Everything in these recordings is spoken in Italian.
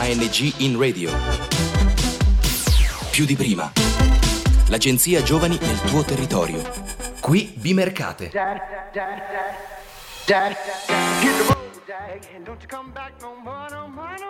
ANG in radio. Più di prima. L'agenzia Giovani nel tuo territorio. Qui Bimercate. Get the road, and don't you come back no more, no more, no more,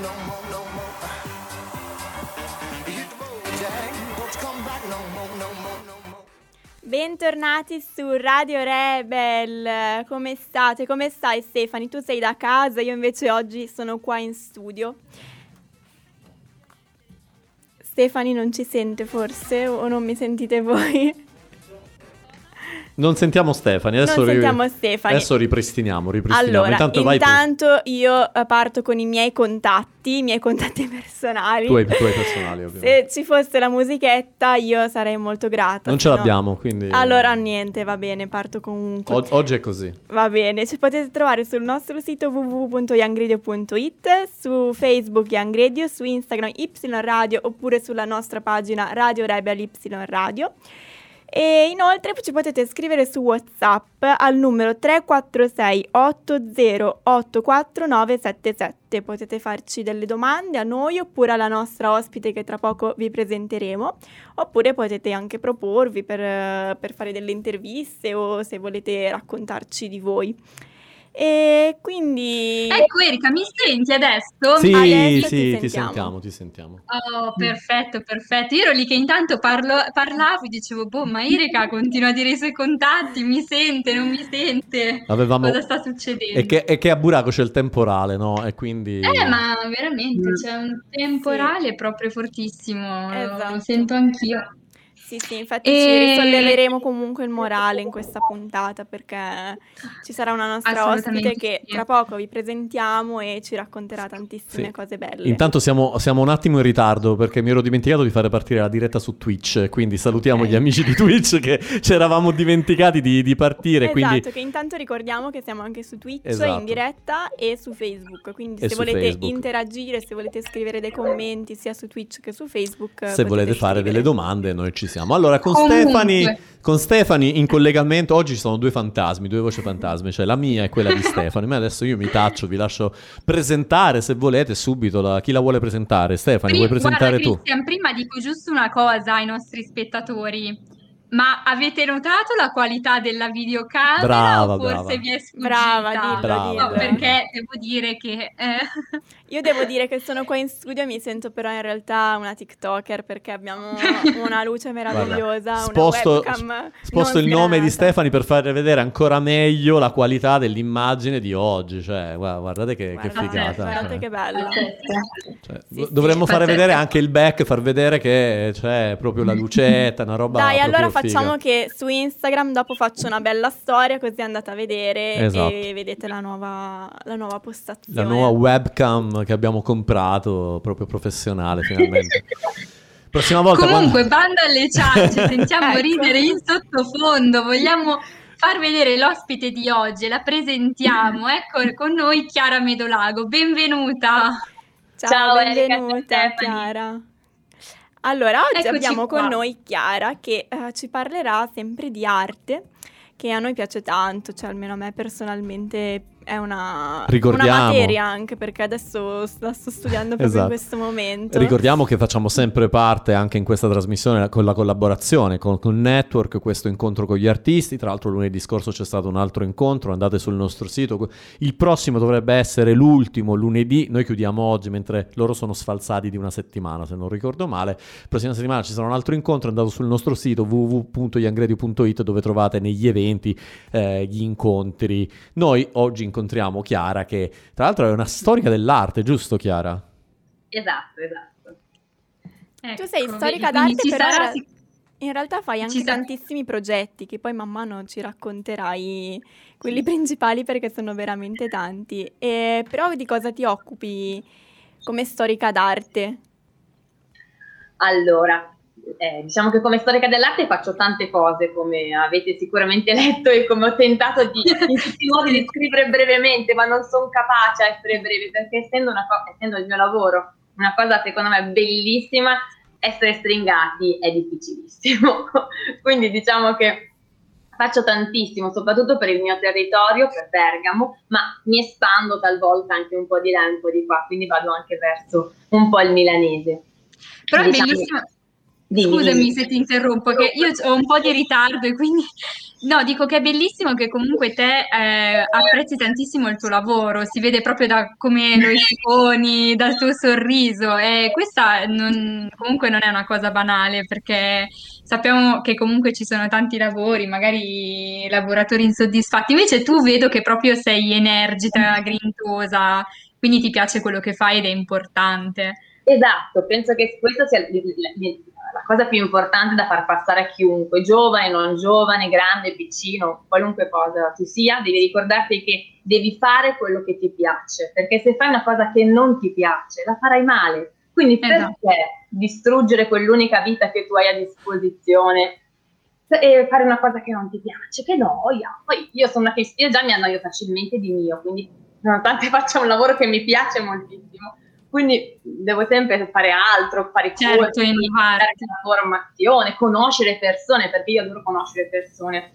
no more, no more, Hit the road, Jack. Don't come back no more, no more, no more. Bentornati su Radio Rebel, come state? Come stai Stefani? Tu sei da casa, io invece oggi sono qua in studio. Stefani non ci sente forse o non mi sentite voi? Non sentiamo Stefani, adesso, Stefani. adesso ripristiniamo, ripristiniamo. Allora, intanto, intanto io eh, parto con i miei contatti, i miei contatti personali. Tu hai i tuoi personali, ovviamente. Se ci fosse la musichetta io sarei molto grata. Non ce no- l'abbiamo, quindi... Allora niente, va bene, parto comunque. O- oggi è così. Va bene, ci potete trovare sul nostro sito www.youngradio.it, su Facebook Young Radio, su Instagram Y Radio oppure sulla nostra pagina Radio Rebel Y Radio. E inoltre ci potete scrivere su WhatsApp al numero 346 8084 977. Potete farci delle domande a noi oppure alla nostra ospite che tra poco vi presenteremo. Oppure potete anche proporvi per, per fare delle interviste o se volete raccontarci di voi. E quindi... Ecco Erika, mi senti adesso? Sì, adesso ti sì, ti sentiamo. sentiamo, ti sentiamo. Oh, perfetto, perfetto. Io ero lì che intanto parlo- parlavo e dicevo, boh, ma Erika continua a dire i suoi contatti, mi sente, non mi sente. Avevamo... Cosa sta succedendo? E che, e che a Buraco c'è il temporale, no? E quindi... Eh, ma veramente c'è un temporale proprio fortissimo, Esatto. lo sento anch'io. Sì, sì, infatti E- ci risolleveremo comunque il morale in questa puntata perché ci sarà una nostra ospite che tra poco vi presentiamo e ci racconterà tantissime Sì. cose belle. Intanto siamo, siamo un attimo in ritardo perché mi ero dimenticato di fare partire la diretta su Twitch, quindi salutiamo Ok. gli amici di Twitch che ci eravamo dimenticati di, di partire. Esatto, quindi... che intanto ricordiamo che siamo anche su Twitch Esatto. in diretta e su Facebook, quindi E se volete Facebook. interagire, se volete scrivere dei commenti sia su Twitch che su Facebook, Se volete fare scrivere. delle domande, noi ci siamo. Allora, con Comunque. Stefani, con Stefani in collegamento, oggi ci sono due fantasmi, due voci fantasmi, cioè la mia e quella di Stefani. Ma adesso io mi taccio, vi lascio presentare se volete subito la- chi la vuole presentare. Stefani, Prima- vuoi presentare guarda, tu? Christian, prima dico giusto una cosa ai nostri spettatori. Ma avete notato la qualità della videocamera Brava, o forse brava. vi è sfuggita? Brava, dillo, dillo. No, perché devo dire che eh, Io devo dire che sono qua in studio e mi sento però in realtà una TikToker perché abbiamo una luce meravigliosa, Sposto, una webcam sposto non il nome di. Stefani per far vedere ancora meglio la qualità dell'immagine di oggi. Cioè, gua- guardate che, che Guardate, figata. guardate cioè. che bella. Cioè, Sì, sì, dovremmo fare pazzesco. vedere anche il back, far vedere che c'è proprio la lucetta, una roba Dai, allora figa. facciamo che su Instagram dopo faccio una bella storia così andate a vedere Esatto. e vedete la nuova, la nuova postazione. La nuova webcam che abbiamo comprato, proprio professionale finalmente. Prossima volta Comunque, quando- bando alle ciance, sentiamo Ecco. ridere in sottofondo, vogliamo far vedere l'ospite di oggi, la presentiamo. Ecco con noi Chiara Medolago, benvenuta. Ciao, Ciao, benvenuta. Chiara. Allora, oggi Eccoci abbiamo qua. con noi Chiara che eh, ci parlerà sempre di arte, che a noi piace tanto, cioè almeno a me personalmente è una, una materia anche perché adesso la sto studiando proprio Esatto. in questo momento. Ricordiamo che facciamo sempre parte anche in questa trasmissione con la collaborazione con, con Network, questo incontro con gli artisti. Tra l'altro lunedì scorso c'è stato un altro incontro, andate sul nostro sito. Il prossimo dovrebbe essere l'ultimo lunedì, noi chiudiamo oggi mentre loro sono sfalsati di una settimana se non ricordo male. Prossima settimana ci sarà un altro incontro, andate sul nostro sito www.youngradio.it dove trovate negli eventi eh, gli incontri. Noi oggi incontriamo Chiara che tra l'altro è una storica dell'arte, giusto Chiara? Esatto, esatto. Tu sei Ecco, storica vedi, d'arte, però sarà In realtà fai anche Ci tantissimi progetti che poi man mano ci racconterai quelli principali perché sono veramente tanti. E, però di cosa ti occupi come storica d'arte? Allora, eh, diciamo che come storica dell'arte faccio tante cose, come avete sicuramente letto e come ho tentato di in tutti i modi descrivere brevemente, ma non sono capace a essere breve perché essendo, una co- essendo il mio lavoro una cosa secondo me bellissima, essere stringati è difficilissimo. Quindi diciamo che faccio tantissimo, soprattutto per il mio territorio, per Bergamo, ma mi espando talvolta anche un po' di là e un po' di qua, quindi vado anche verso un po' il milanese. Però è Diciamo- bellissimo. Dimmi, Scusami dimmi. se ti interrompo, che io ho un po' di ritardo e quindi... No, dico che è bellissimo che comunque te eh, apprezzi tantissimo il tuo lavoro, si vede proprio da come lo esponi, dal tuo sorriso e questa non- comunque non è una cosa banale perché sappiamo che comunque ci sono tanti lavori, magari lavoratori insoddisfatti, invece tu vedo che proprio sei energica, grintosa, quindi ti piace quello che fai ed è importante. Esatto, penso che questa sia l- l- la cosa più importante da far passare a chiunque, giovane, non giovane, grande, piccino, qualunque cosa tu sia, devi ricordarti che devi fare quello che ti piace, perché se fai una cosa che non ti piace, la farai male. Quindi Esatto. perché distruggere quell'unica vita che tu hai a disposizione e fare una cosa che non ti piace? Che noia! Poi io sono una che io già mi annoio facilmente di mio, quindi nonostante faccia un lavoro che mi piace moltissimo, quindi devo sempre fare altro, fare Certo, corsi, fare formazione, conoscere persone, perché io adoro conoscere persone.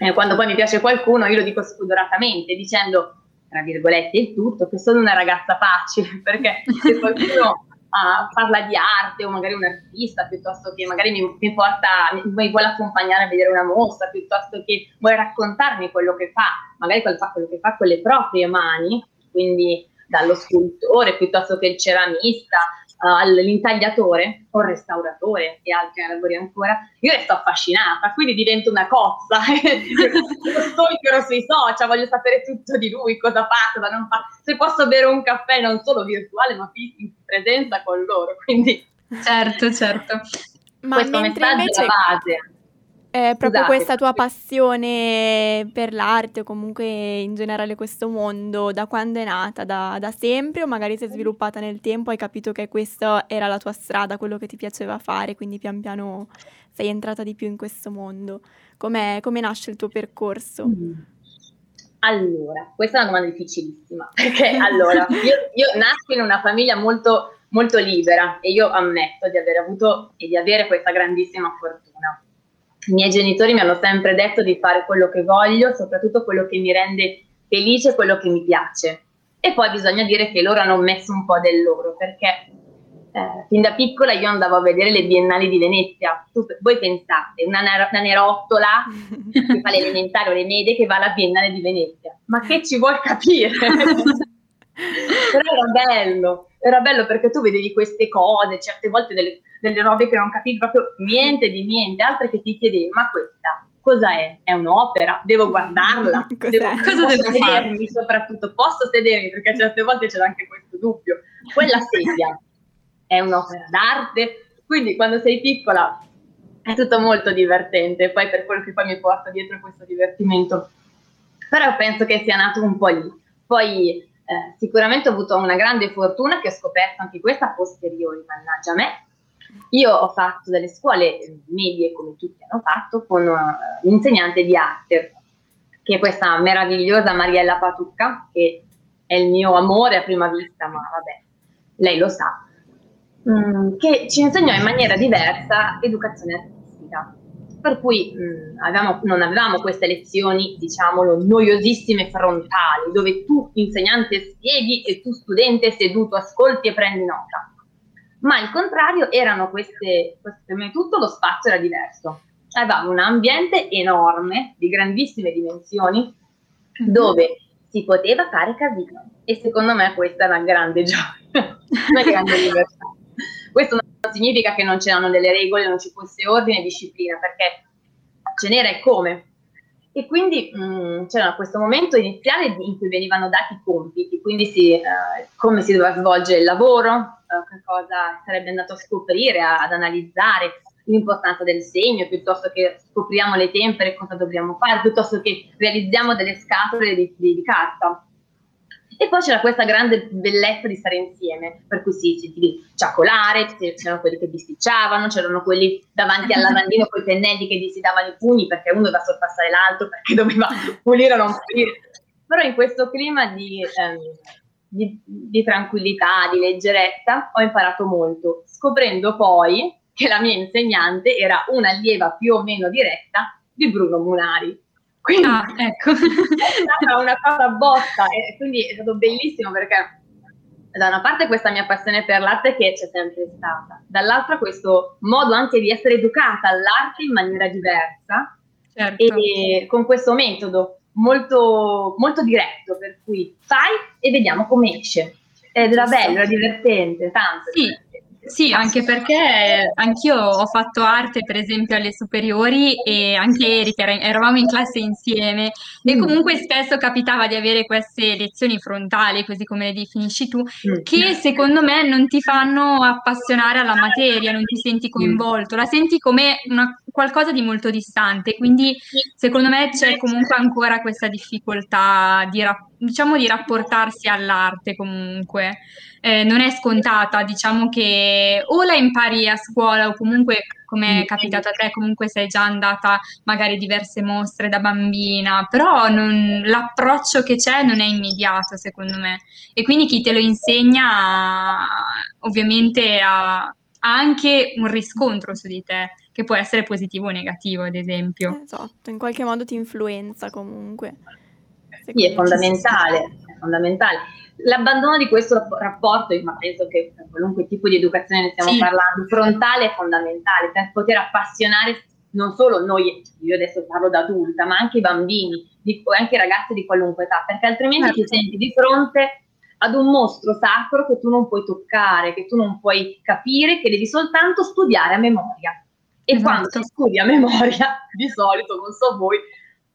Eh, quando poi mi piace qualcuno, io lo dico spudoratamente, dicendo, tra virgolette, il tutto, che sono una ragazza facile, perché se qualcuno ah, parla di arte o magari un artista, piuttosto che magari mi, mi porta, mi, vuole accompagnare a vedere una mostra, piuttosto che vuole raccontarmi quello che fa, magari fa quello che fa con le proprie mani, quindi dallo scultore piuttosto che il ceramista, eh, all'intagliatore o il restauratore e altri lavori ancora, io resto affascinata, quindi divento una cozza, stalkero sui social, voglio sapere tutto di lui, cosa fa, cosa non fa, se posso bere un caffè non solo virtuale ma in presenza con loro, quindi Certo, certo. Ma questo mentre messaggio invece è la base. È proprio Scusate. questa tua passione per l'arte o comunque in generale questo mondo, da quando è nata? Da, da sempre o magari si è sviluppata nel tempo, hai capito che questa era la tua strada, quello che ti piaceva fare, quindi pian piano sei entrata di più in questo mondo. Com'è- come nasce il tuo percorso? Allora, questa è una domanda difficilissima, perché allora, io, io nasco in una famiglia molto, molto libera e io ammetto di aver avuto e di avere questa grandissima fortuna. I miei genitori mi hanno sempre detto di fare quello che voglio, soprattutto quello che mi rende felice, quello che mi piace. E poi bisogna dire che loro hanno messo un po' del loro, perché eh, fin da piccola io andavo a vedere le biennali di Venezia. Tu- voi pensate, una, ner- una nerottola che fa l'elementare o le medie che va alla Biennale di Venezia. Ma che ci vuoi capire? Però era bello, era bello perché tu vedevi queste cose, certe volte delle, delle robe che non capivi proprio niente di niente, altre che ti chiedevi, ma questa cosa è? È un'opera? Devo guardarla? Cos'è? Devo, Cosa devo sedermi soprattutto? Posso sedermi? Perché certe volte c'era anche questo dubbio. Quella sedia è un'opera d'arte, quindi quando sei piccola è tutto molto divertente, poi per quello che poi mi porta dietro questo divertimento. Però penso che sia nato un po' lì. Poi eh, sicuramente ho avuto una grande fortuna che ho scoperto anche questa a posteriori, mannaggia a me. Io ho fatto delle scuole medie, come tutti hanno fatto, con uh, l'insegnante di arte, che è questa meravigliosa Mariella Patucca, che è il mio amore a prima vista, ma vabbè, lei lo sa, mm, che ci insegnò in maniera diversa educazione artistica. Per cui mm, avevamo- non avevamo queste lezioni, diciamolo, noiosissime frontali, dove tu insegnante spieghi e tu studente seduto ascolti e prendi nota. Ma al contrario erano queste, queste- prima di tutto lo spazio era diverso. Avevamo un ambiente enorme, di grandissime dimensioni, dove si poteva fare casino. E secondo me questa è una grande gioia, una grande libertà. Questo non significa che non c'erano delle regole, non ci fosse ordine e disciplina, perché ce n'era e come. E quindi mh, c'era questo momento iniziale in cui venivano dati i compiti, quindi si, eh, come si doveva svolgere il lavoro, eh, che cosa sarebbe andato a scoprire, a- ad analizzare, l'importanza del segno, piuttosto che scopriamo le tempere, cosa dobbiamo fare, piuttosto che realizziamo delle scatole di, di, di carta. E poi c'era questa grande bellezza di stare insieme, per cui si sentivi ciacolare, c'erano quelli che bisticciavano, c'erano quelli davanti al lavandino con i pennelli che gli si davano i pugni perché uno doveva sorpassare l'altro, perché doveva pulire o non pulire. Però in questo clima di, ehm, di, di tranquillità, di leggerezza, ho imparato molto, scoprendo poi che la mia insegnante era un'allieva più o meno diretta di Bruno Munari. Quindi Ah, ecco. è stata una cosa botta e quindi è stato bellissimo perché da una parte questa mia passione per l'arte che c'è sempre stata, dall'altra questo modo anche di essere educata all'arte in maniera diversa Certo. e con questo metodo molto, molto diretto, per cui fai e vediamo come esce. Ed era bello, era divertente, tanto. Sì, sì, anche perché anch'io ho fatto arte, per esempio, alle superiori e anche era- eravamo in classe insieme e Mm. comunque spesso capitava di avere queste lezioni frontali, così come le definisci tu, Mm. che secondo me non ti fanno appassionare alla materia, non ti senti coinvolto, la senti come una- qualcosa di molto distante, quindi secondo me c'è comunque ancora questa difficoltà di, diciamo, di rapportarsi all'arte comunque. Eh, non è scontata, diciamo che o la impari a scuola o comunque come è capitato a te, comunque sei già andata magari diverse mostre da bambina, però non- l'approccio che c'è non è immediato secondo me e quindi chi te lo insegna ovviamente ha, ha anche un riscontro su di te che può essere positivo o negativo, ad esempio. Esatto, in qualche modo ti influenza comunque. Sì, è fondamentale, è fondamentale. L'abbandono di questo rapp- rapporto, ma penso che per qualunque tipo di educazione ne stiamo Sì. parlando, frontale è fondamentale per poter appassionare non solo noi, io adesso parlo da adulta, ma anche i bambini di- o anche i ragazzi di qualunque età, perché altrimenti ti Certo. senti di fronte ad un mostro sacro che tu non puoi toccare, che tu non puoi capire, che devi soltanto studiare a memoria. E Esatto. quando si studia a memoria, di solito, non so voi,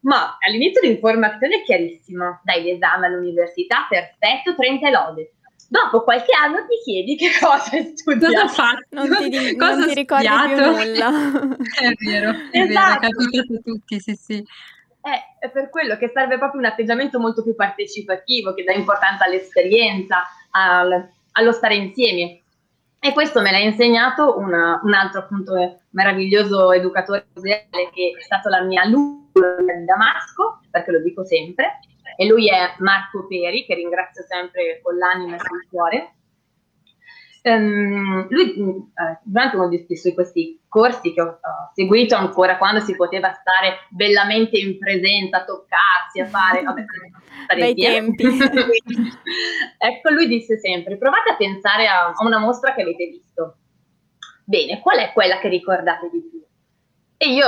ma all'inizio l'informazione è chiarissima, dai l'esame all'università, perfetto, 30 e lode. Dopo qualche anno ti chiedi che cosa hai Cosa studiato. ho fatto? Non ti, di- Cosa non ti ricordi più studiato? nulla. È vero, è vero, Esatto. capitato a tutti, sì, sì. Eh, è per quello che serve proprio un atteggiamento molto più partecipativo, che dà importanza all'esperienza, al- allo stare insieme. E questo me l'ha insegnato una- un altro appunto eh, meraviglioso educatore che è stato la mia alunna di Damasco, perché lo dico sempre, e lui è Marco Peri, che ringrazio sempre con l'anima e sul cuore. Ehm, lui eh, durante uno di, di questi corsi che ho, ho seguito ancora quando si poteva stare bellamente in presenza, toccarsi, a fare vabbè, insieme. tempi. ecco, lui disse sempre: provate a pensare a, a una mostra che avete visto. Bene, qual è quella che ricordate di più? E io,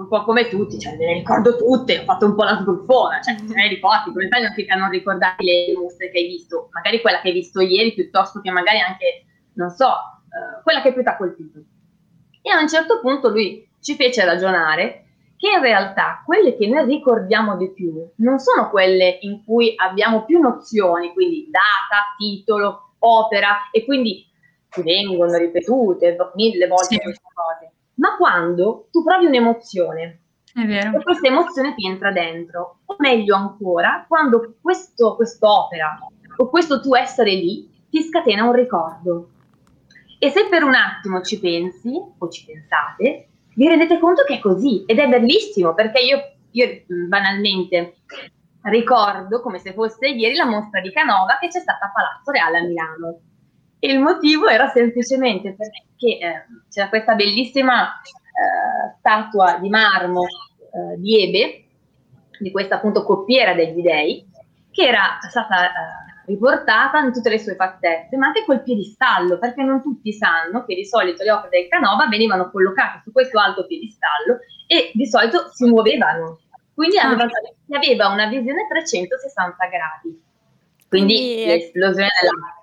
un po' come tutti, cioè, me ne ricordo tutte, ho fatto un po' la sbruffona, cioè, me ne ricordi, come fai a non- ricordarti le mostre che hai visto? Magari quella che hai visto ieri, piuttosto che magari anche, non so, eh, quella che più ti ha colpito. E a un certo punto lui ci fece ragionare che in realtà quelle che noi ricordiamo di più non sono quelle in cui abbiamo più nozioni, quindi data, titolo, opera, e quindi ti vengono ripetute mille volte Sì. queste cose, ma quando tu provi un'emozione È vero. e questa emozione ti entra dentro, o meglio ancora, quando questo, quest'opera o questo tuo essere lì ti scatena un ricordo. E se per un attimo ci pensi, o ci pensate, vi rendete conto che è così, ed è bellissimo, perché io, io banalmente ricordo come se fosse ieri la mostra di Canova che c'è stata a Palazzo Reale a Milano. E il motivo era semplicemente perché eh, c'era questa bellissima eh, statua di marmo eh, di Ebe, di questa appunto coppiera degli dei, che era stata eh, riportata in tutte le sue fattezze, ma anche col piedistallo, perché non tutti sanno che di solito le opere del Canova venivano collocate su questo alto piedistallo e di solito si muovevano. Quindi Ah. aveva, aveva una visione 360 gradi. Quindi Quindi l'esplosione dell'arte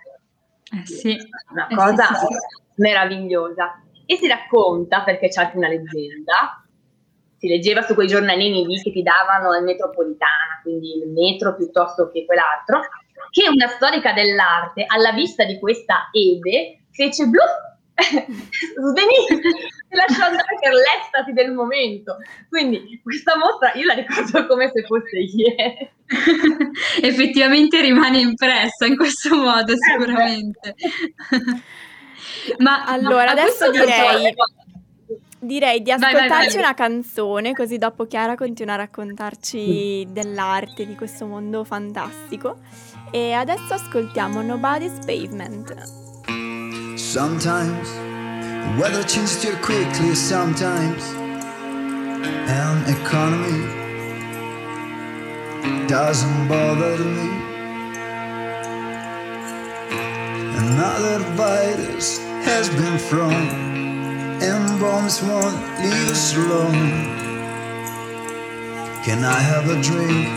Eh sì. una Eh, cosa sì, sì, meravigliosa. E si racconta, perché c'è anche una leggenda, si leggeva su quei giornalini lì che ti davano il metropolitana, quindi il metro piuttosto che quell'altro, che una storica dell'arte, alla vista di questa Ebe, fece bluff svenire, ti lascio andare per l'estasi del momento. Quindi questa mostra io la ricordo come se fosse ieri. Effettivamente rimane impressa in questo modo, Eh, sicuramente. Ma Allora, ma adesso direi- Direi di Vai, vai, ascoltarci vai. una canzone, così dopo Chiara continua a raccontarci dell'arte, di questo mondo fantastico. E adesso ascoltiamo Nobody's Pavement. Sometimes weather changes too quickly, sometimes and economy doesn't bother me. Another virus has been thrown, and bombs won't leave us alone. Can I have a drink?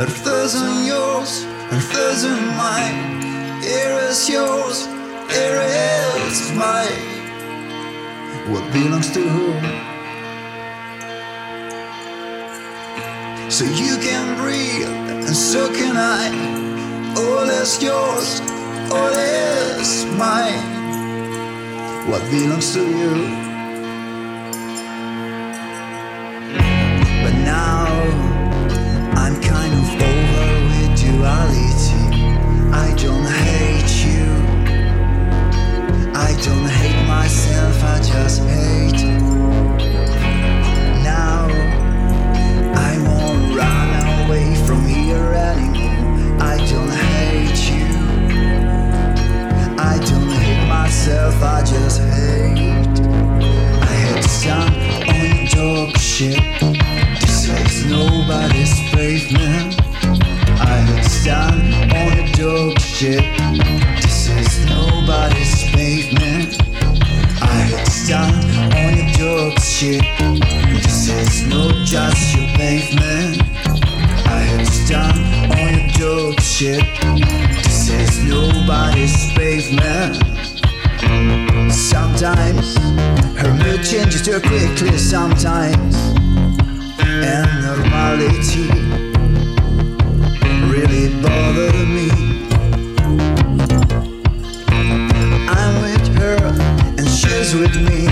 Earth isn't yours, Earth isn't mine. Air is yours, air is mine. What belongs to whom? So you can breathe, and so can I. All is yours, all is mine. What belongs to you? But now I'm kind of over with duality. I don't hate you. I don't hate myself, I just hate. Now I won't run away from here anymore. I don't hate you. I don't hate myself, I just hate. I had stand on dog shit. This is nobody's pavement. Stand on a dog shit. This is nobody's pavement. I to stand on your dog shit. This is not just your pavement. I to stand on your dog shit. This is nobody's pavement. Sometimes her mood changes too quickly. Sometimes and normality really bother me. I'm with her and she's with me.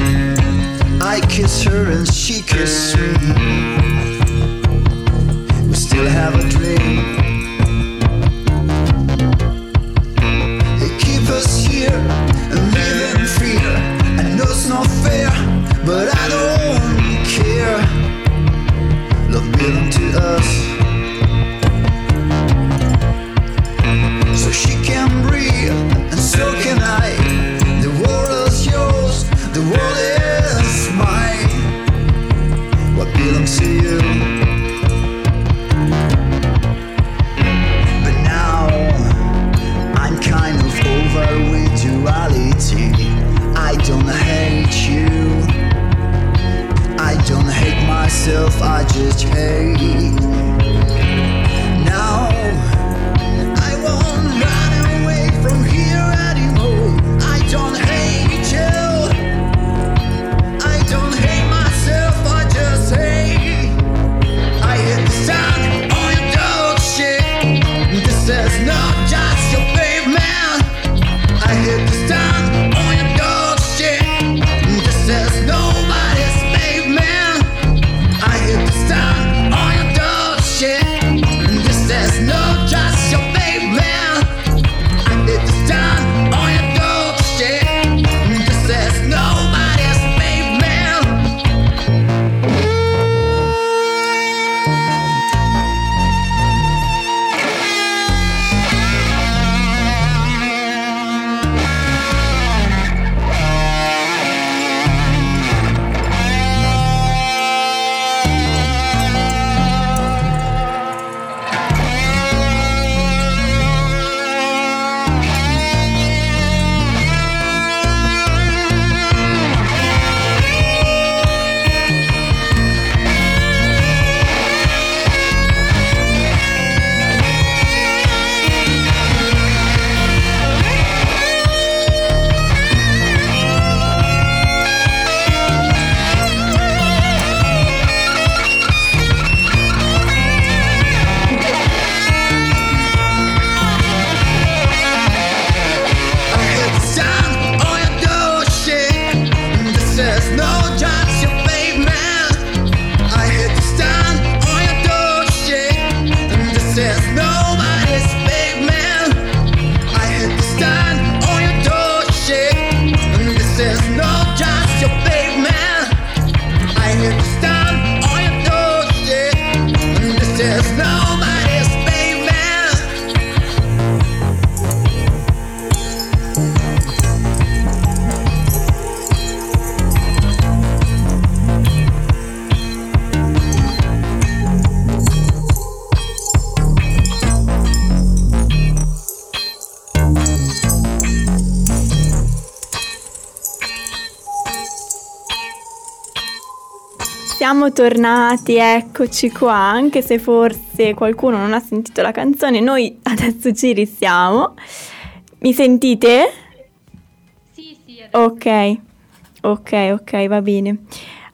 I kiss her and she kisses me. We still have a dream. Siamo tornati, eccoci qua, anche se forse qualcuno non ha sentito la canzone, noi adesso ci risiamo. Mi sentite? Sì, sì, adesso Ok, ok, ok, va bene.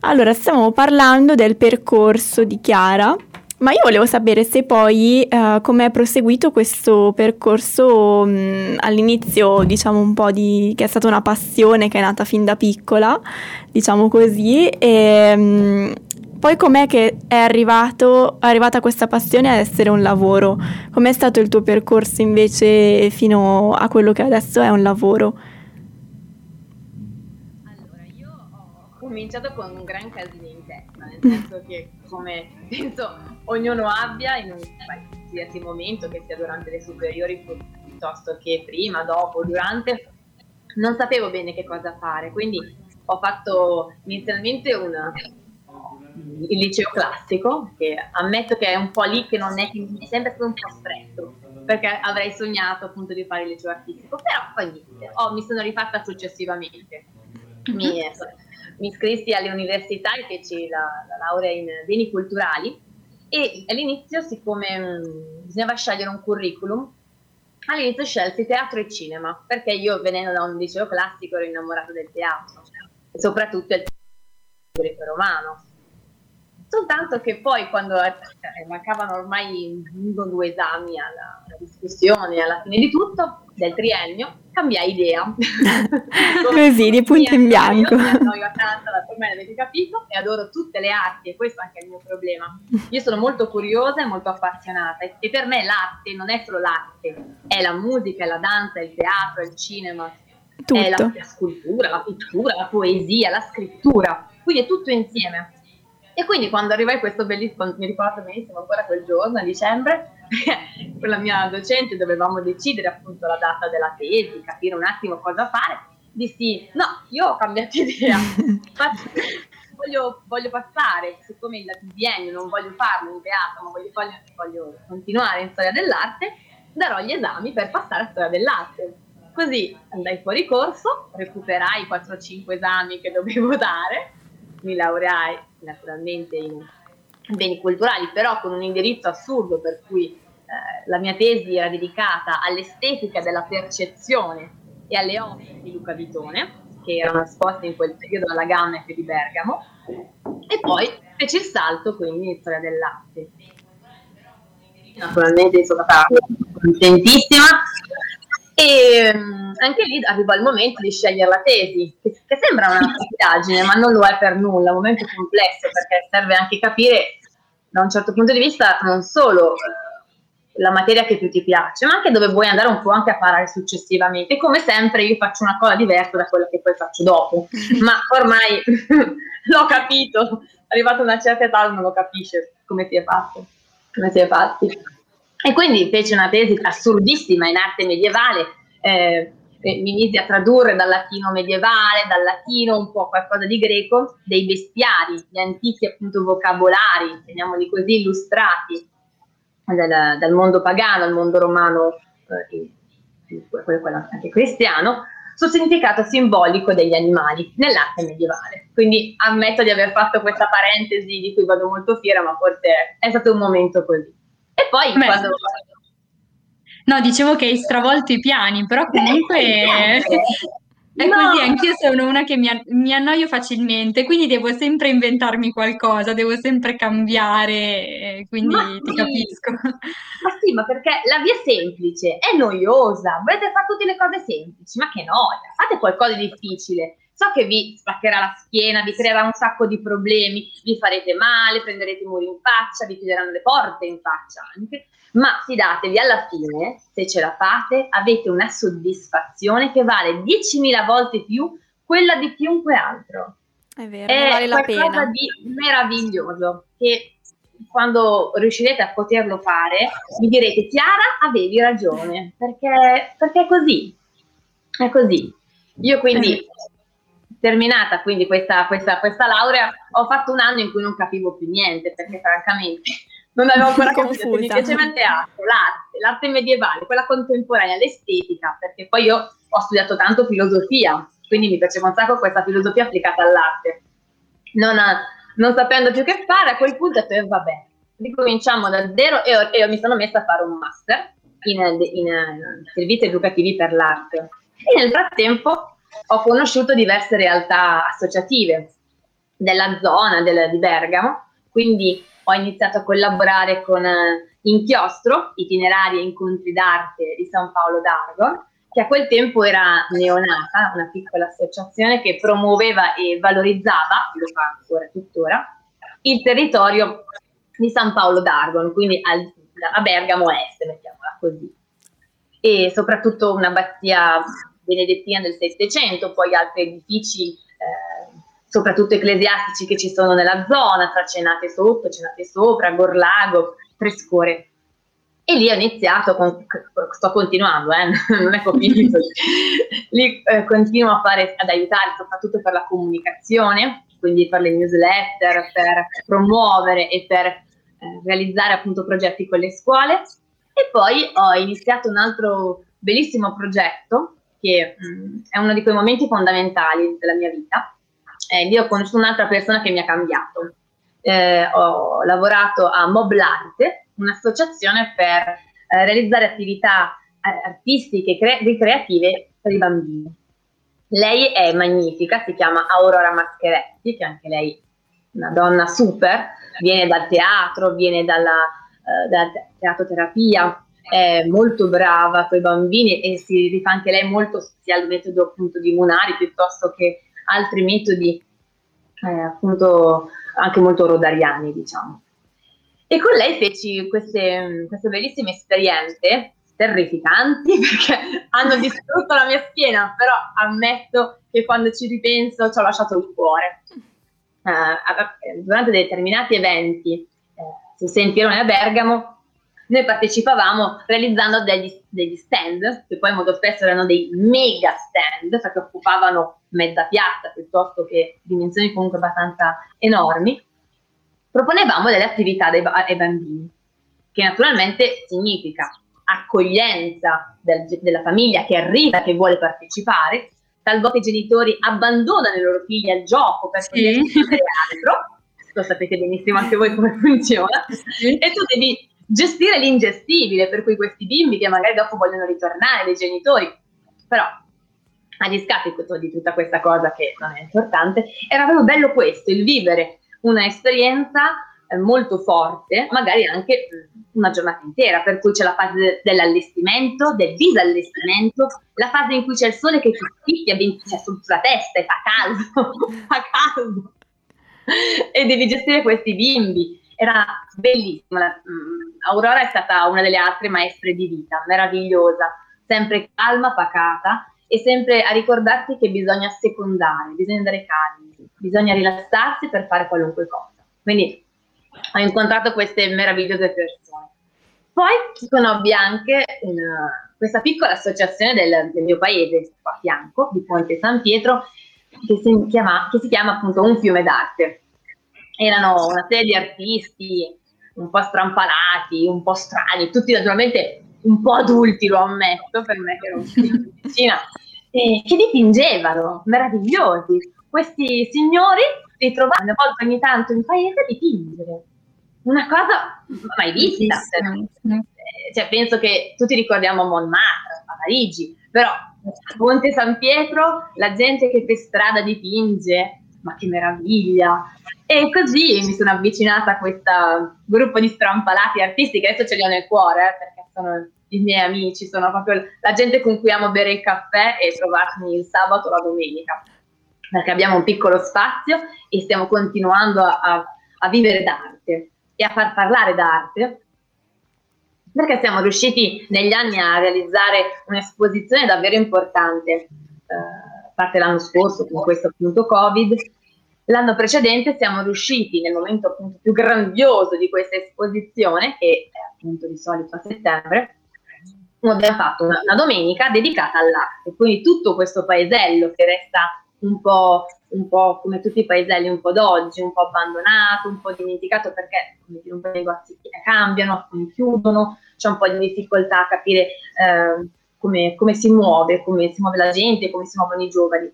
Allora, stavamo parlando del percorso di Chiara, ma io volevo sapere se poi eh, come è proseguito questo percorso mh, all'inizio, diciamo un po' di che è stata una passione che è nata fin da piccola, diciamo così, e mh, poi com'è che è arrivato, arrivata questa passione ad essere un lavoro? Com'è stato il tuo percorso invece fino a quello che adesso è un lavoro? Allora, io ho cominciato con un gran casino in testa, nel senso che come penso ognuno abbia in un qualsiasi momento, che sia durante le superiori piuttosto che prima, dopo, durante, non sapevo bene che cosa fare, quindi ho fatto inizialmente una- il liceo classico, che ammetto che è un po' lì che non è che mi è sempre stato un po' stretto, perché avrei sognato appunto di fare il liceo artistico, però poi niente, oh, mi sono rifatta successivamente. Mi, mi iscrissi alle università e feci la, la laurea in beni culturali e all'inizio, siccome mh, bisognava scegliere un curriculum, all'inizio scelsi teatro e cinema, perché io venendo da un liceo classico ero innamorato del teatro, e soprattutto del teatro greco-romano. Soltanto che poi quando eh, mancavano ormai uno o due esami alla, alla discussione, alla fine di tutto, del triennio, cambiai idea. Così, di punto in bianco. Mi annoio tanto, ormai l'avete capito, e adoro tutte le arti e questo anche è il mio problema. Io sono molto curiosa e molto appassionata e, per me l'arte non è solo l'arte, è la musica, è la danza, è il teatro, è il cinema, è la, Tutto. la scultura, la pittura, la poesia, la scrittura, quindi è tutto insieme. E quindi quando arrivai questo bellissimo, mi ricordo benissimo ancora quel giorno, a dicembre, con la mia docente dovevamo decidere appunto la data della tesi, capire un attimo cosa fare, dissi no, io ho cambiato idea, voglio, voglio passare, siccome il biennio non voglio farlo in teatro, ma voglio, voglio, voglio continuare in storia dell'arte, darò gli esami per passare a storia dell'arte. Così andai fuori corso, recuperai i 4-5 esami che dovevo dare, mi laureai naturalmente in beni culturali, però con un indirizzo assurdo per cui eh, la mia tesi era dedicata all'estetica della percezione e alle opere di Luca Vitone, che erano esposte in quel periodo alla Gammet di Bergamo, e poi feci il salto quindi in storia dell'arte. Naturalmente sono stata contentissima e mm, anche lì arriva il momento di scegliere la tesi, che, che sembra una stupidaggine, ma non lo è per nulla, è un momento complesso perché serve anche capire da un certo punto di vista non solo eh, la materia che più ti piace, ma anche dove vuoi andare un po' anche a parare successivamente. Come sempre io faccio una cosa diversa da quella che poi faccio dopo, ma ormai l'ho capito, arrivato a una certa età uno lo capisce come si è fatto, come si è fatti. E quindi feci una tesi assurdissima in arte medievale, eh, e mi misi a tradurre dal latino medievale, dal latino un po' qualcosa di greco, dei bestiari, gli antichi appunto vocabolari, chiamiamoli così, illustrati dal, dal mondo pagano al mondo romano, eh, anche cristiano, sul significato simbolico degli animali nell'arte medievale. Quindi ammetto di aver fatto questa parentesi di cui vado molto fiera, ma forse è stato un momento così. E poi Beh, quando... No, dicevo che hai stravolto i piani, però comunque Eh, è no. così, anch'io sono una che mi, mi annoio facilmente, quindi devo sempre inventarmi qualcosa, devo sempre cambiare, eh, quindi Ma ti sì. capisco. Ma sì, ma perché la via semplice è noiosa, volete fare tutte le cose semplici, ma che noia, fate qualcosa di difficile. So che vi spaccherà la schiena, vi creerà un sacco di problemi, vi farete male, prenderete muri in faccia, vi chiuderanno le porte in faccia anche, ma fidatevi, alla fine, se ce la fate, avete una soddisfazione che vale 10.000 volte più quella di chiunque altro. È vero, è vale la qualcosa pena. di meraviglioso che quando riuscirete a poterlo fare mi direte Chiara avevi ragione perché, perché è così è così. Io quindi terminata quindi questa, questa, questa laurea ho fatto un anno in cui non capivo più niente perché francamente non avevo ancora capito mi piaceva il teatro, l'arte, l'arte medievale, quella contemporanea, l'estetica, perché poi io ho studiato tanto filosofia, quindi mi piaceva un sacco questa filosofia applicata all'arte. Non, non sapendo più che fare, a quel punto ho detto, eh, vabbè, ricominciamo da zero e, ho- e mi sono messa a fare un master in, in, in servizi educativi per l'arte. E nel frattempo ho conosciuto diverse realtà associative della zona del- di Bergamo, quindi ho iniziato a collaborare con eh, Inchiostro, itinerari e incontri d'arte di San Paolo d'Argo, che a quel tempo era neonata, una piccola associazione che promuoveva e valorizzava, lo fa ancora tuttora, il territorio di San Paolo d'Argon, quindi al- a Bergamo Est, mettiamola così. E soprattutto un'abbazia benedettina del Settecento, poi altri edifici, eh, soprattutto ecclesiastici che ci sono nella zona, tra Cenate sotto, Cenate sopra, Gorlago, Trescore. E lì ho iniziato, con- sto continuando, eh, non è finito. lì eh, continuo a fare, ad aiutare soprattutto per la comunicazione, quindi per le newsletter, per promuovere e per eh, realizzare appunto progetti con le scuole. E poi ho iniziato un altro bellissimo progetto che mh, è uno di quei momenti fondamentali della mia vita. Eh, lì ho conosciuto un'altra persona che mi ha cambiato. Eh, ho lavorato a Moblarte, un'associazione per eh, realizzare attività eh, artistiche cre- ricreative per i bambini. Lei è magnifica, si chiama Aurora Mascheretti, che anche lei è una donna super, viene dal teatro, viene dalla, eh, dalla te- teatroterapia, è molto brava con i bambini e si rifà anche lei molto sia al metodo appunto di Munari piuttosto che altri metodi eh, appunto anche molto rodariani diciamo. E con lei feci queste, queste bellissime esperienze terrificanti perché hanno distrutto la mia schiena, però ammetto che quando ci ripenso ci ho lasciato il cuore. A- durante determinati eventi eh, sul sentierone a Bergamo noi partecipavamo realizzando degli, degli stand, che poi molto spesso erano dei mega stand, perché occupavano mezza piazza piuttosto che dimensioni comunque abbastanza enormi. Proponevamo delle attività dei ai bambini, che naturalmente significa accoglienza del- della famiglia che arriva, che vuole partecipare, talvolta i genitori abbandonano i loro figli al gioco per Sì. altro, lo sapete benissimo anche voi come funziona, e tu devi gestire l'ingestibile, per cui questi bimbi che magari dopo vogliono ritornare dai genitori, però a discapito di tutta questa cosa che non è importante, era proprio bello questo, il vivere una esperienza eh, molto forte, magari anche una giornata intera, per cui c'è la fase dell'allestimento, del disallestimento, la fase in cui c'è il sole che ti spicchia ben- cioè, sulla testa e fa caldo, fa caldo, e devi gestire questi bimbi. Era bellissimo. la- mm, Aurora è stata una delle altre maestre di vita, meravigliosa, sempre calma, pacata e sempre a ricordarti che bisogna secondare, bisogna andare calmi, bisogna rilassarsi per fare qualunque cosa. Quindi ho incontrato queste meravigliose persone. Poi conobbi anche una- questa piccola associazione del, del mio paese, qua a fianco, di Ponte San Pietro, che si chiama, che si chiama appunto Un fiume d'arte. Erano una serie di artisti un po' strampalati, un po' strani, tutti naturalmente un po' adulti, lo ammetto, per me che ero un figlio di vicina, e che dipingevano, meravigliosi. Questi signori ritrovavano una volta ogni tanto in paese a dipingere. Una cosa mai vista. Eh, Cioè, penso che tutti ricordiamo Montmartre, a Parigi, però a Ponte San Pietro la gente che per strada dipinge, ma che meraviglia! E così mi sono avvicinata a questo gruppo di strampalati artisti che adesso ce li ho nel cuore, eh, perché sono i miei amici, sono proprio la gente con cui amo bere il caffè e trovarmi il sabato o la domenica, perché abbiamo un piccolo spazio e stiamo continuando a, a- a vivere d'arte e a far parlare d'arte perché siamo riusciti negli anni a realizzare un'esposizione davvero importante, eh, parte l'anno scorso con questo appunto Covid. L'anno precedente siamo riusciti nel momento appunto più grandioso di questa esposizione, che è appunto di solito a settembre, abbiamo fatto una, una domenica dedicata all'arte, quindi tutto questo paesello che resta un po', un po' come tutti i paeselli un po' d'oggi, un po' abbandonato, un po' dimenticato perché dire, un po' i negozi cambiano, chiudono, c'è un po' di difficoltà a capire eh, come, come si muove, come si muove la gente, come si muovono i giovani.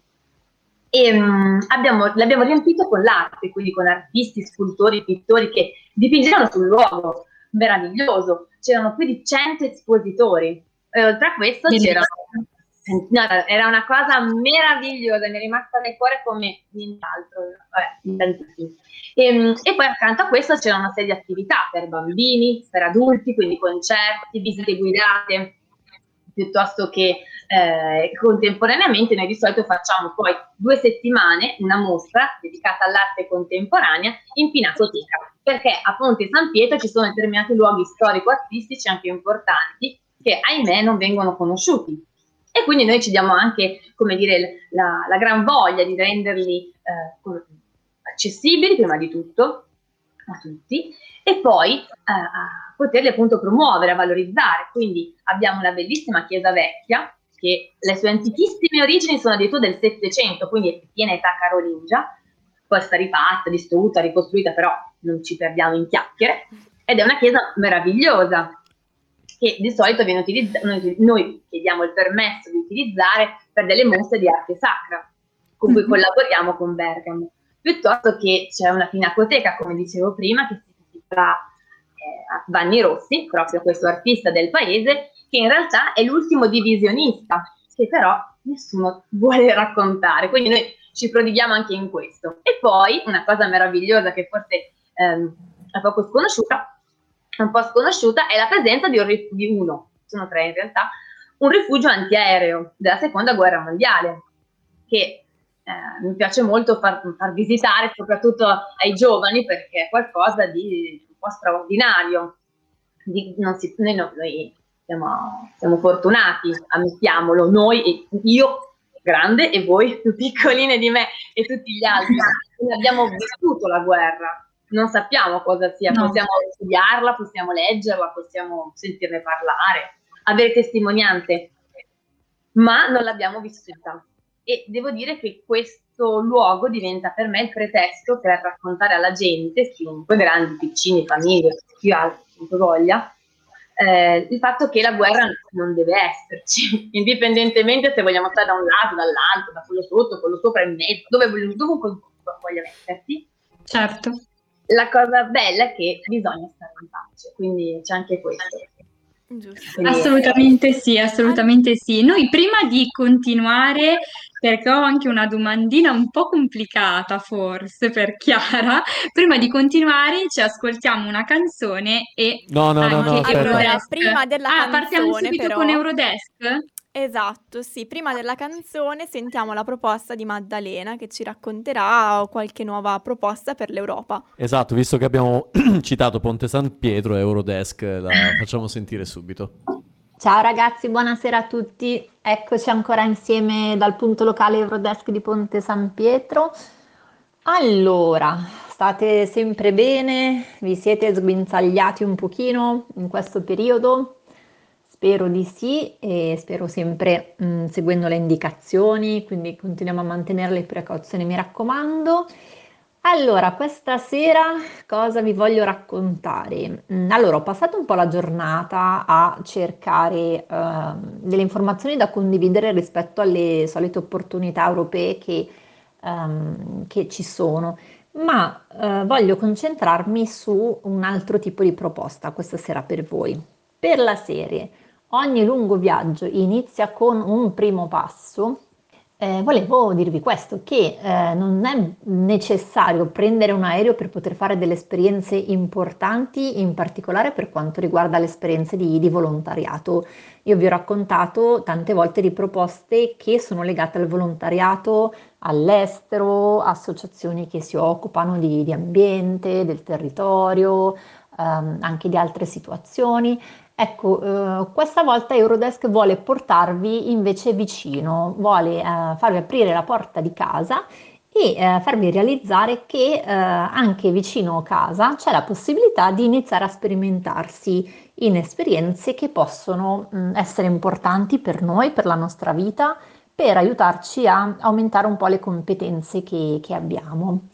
e um, abbiamo, l'abbiamo riempito con l'arte, quindi con artisti, scultori, pittori che dipingevano sul luogo, meraviglioso, c'erano più di 100 espositori, e oltre a questo c'era No, era una cosa meravigliosa, mi è rimasta nel cuore come nient'altro. Vabbè, e, ehm, e, poi accanto a questo c'era una serie di attività per bambini, per adulti, quindi concerti, visite guidate, piuttosto che eh, contemporaneamente noi di solito facciamo poi due settimane una mostra dedicata all'arte contemporanea in Pinacoteca, perché a Ponte San Pietro ci sono determinati luoghi storico-artistici anche importanti che ahimè non vengono conosciuti. E quindi noi ci diamo anche, come dire, la, la gran voglia di renderli eh, accessibili prima di tutto a tutti e poi eh, a poterli appunto promuovere, a valorizzare. Quindi abbiamo una bellissima chiesa vecchia che le sue antichissime origini sono addirittura del Settecento, quindi è piena età carolingia, poi è stata rifatta, distrutta, ricostruita, però non ci perdiamo in chiacchiere, ed è una chiesa meravigliosa, che di solito viene utilizzata, noi, noi, chiediamo il permesso di utilizzare per delle mostre di arte sacra, con cui mm-hmm. collaboriamo con Bergamo, piuttosto che c'è una pinacoteca, come dicevo prima, che si intitola eh, Vanni Rossi, proprio questo artista del paese, che in realtà è l'ultimo divisionista, che però nessuno vuole raccontare, quindi noi ci prodighiamo anche in questo. E poi una cosa meravigliosa che forse ehm, è poco sconosciuta un po' sconosciuta è la presenza di, un, di uno, sono tre in realtà, un rifugio antiaereo della seconda guerra mondiale, che eh, mi piace molto far, far, visitare soprattutto ai giovani perché è qualcosa di un po' straordinario. Di, si, noi, noi siamo, siamo, fortunati, ammettiamolo, noi, io grande e voi più piccoline di me e tutti gli altri, abbiamo vissuto la guerra, non sappiamo cosa sia, no. possiamo studiarla, possiamo leggerla, possiamo sentirne parlare, avere testimonianze, ma non l'abbiamo vissuta. E devo dire che questo luogo diventa per me il pretesto per raccontare alla gente, chiunque, grandi, piccini, famiglie, chi ha voglia, eh, il fatto che la guerra non deve esserci, indipendentemente se vogliamo stare da un lato, dall'altro, da quello sotto, quello sopra, in mezzo, dove, dovunque voglia metterti. Certo la cosa bella è che bisogna stare in pace, quindi c'è anche questo. Giusto. Assolutamente sì, assolutamente sì. Noi prima di continuare, perché ho anche una domandina un po' complicata forse per Chiara, prima di continuare ci ascoltiamo una canzone e no, no, no, no, allora, prima della ah, canzone partiamo subito però... con Eurodesk? Esatto, sì, prima della canzone sentiamo la proposta di Maddalena che ci racconterà qualche nuova proposta per l'Europa. Esatto, visto che abbiamo citato Ponte San Pietro e Eurodesk, la facciamo sentire subito. Ciao ragazzi, buonasera a tutti. Eccoci ancora insieme dal punto locale Eurodesk di Ponte San Pietro. Allora, state sempre bene? Vi siete sguinzagliati un pochino in questo periodo? Spero di sì e spero sempre mh, mm, seguendo le indicazioni, quindi continuiamo a mantenere le precauzioni, mi raccomando. Allora, questa sera cosa vi voglio raccontare? Mm, allora, ho passato un po' la giornata a cercare uh, delle informazioni da condividere rispetto alle solite opportunità europee che, um, che ci sono, ma uh, voglio concentrarmi su un altro tipo di proposta questa sera per voi. Per la serie Ogni lungo viaggio inizia con un primo passo. Eh, volevo dirvi questo, che eh, non è necessario prendere un aereo per poter fare delle esperienze importanti, in particolare per quanto riguarda le esperienze di, di volontariato. Io vi ho raccontato tante volte di proposte che sono legate al volontariato all'estero, associazioni che si occupano di, di ambiente, del territorio, ehm, anche di altre situazioni. Ecco, eh, questa volta Eurodesk vuole portarvi invece vicino, vuole eh, farvi aprire la porta di casa e eh, farvi realizzare che eh, anche vicino casa c'è la possibilità di iniziare a sperimentarsi in esperienze che possono mh, mm, essere importanti per noi, per la nostra vita, per aiutarci a aumentare un po' le competenze che, che abbiamo.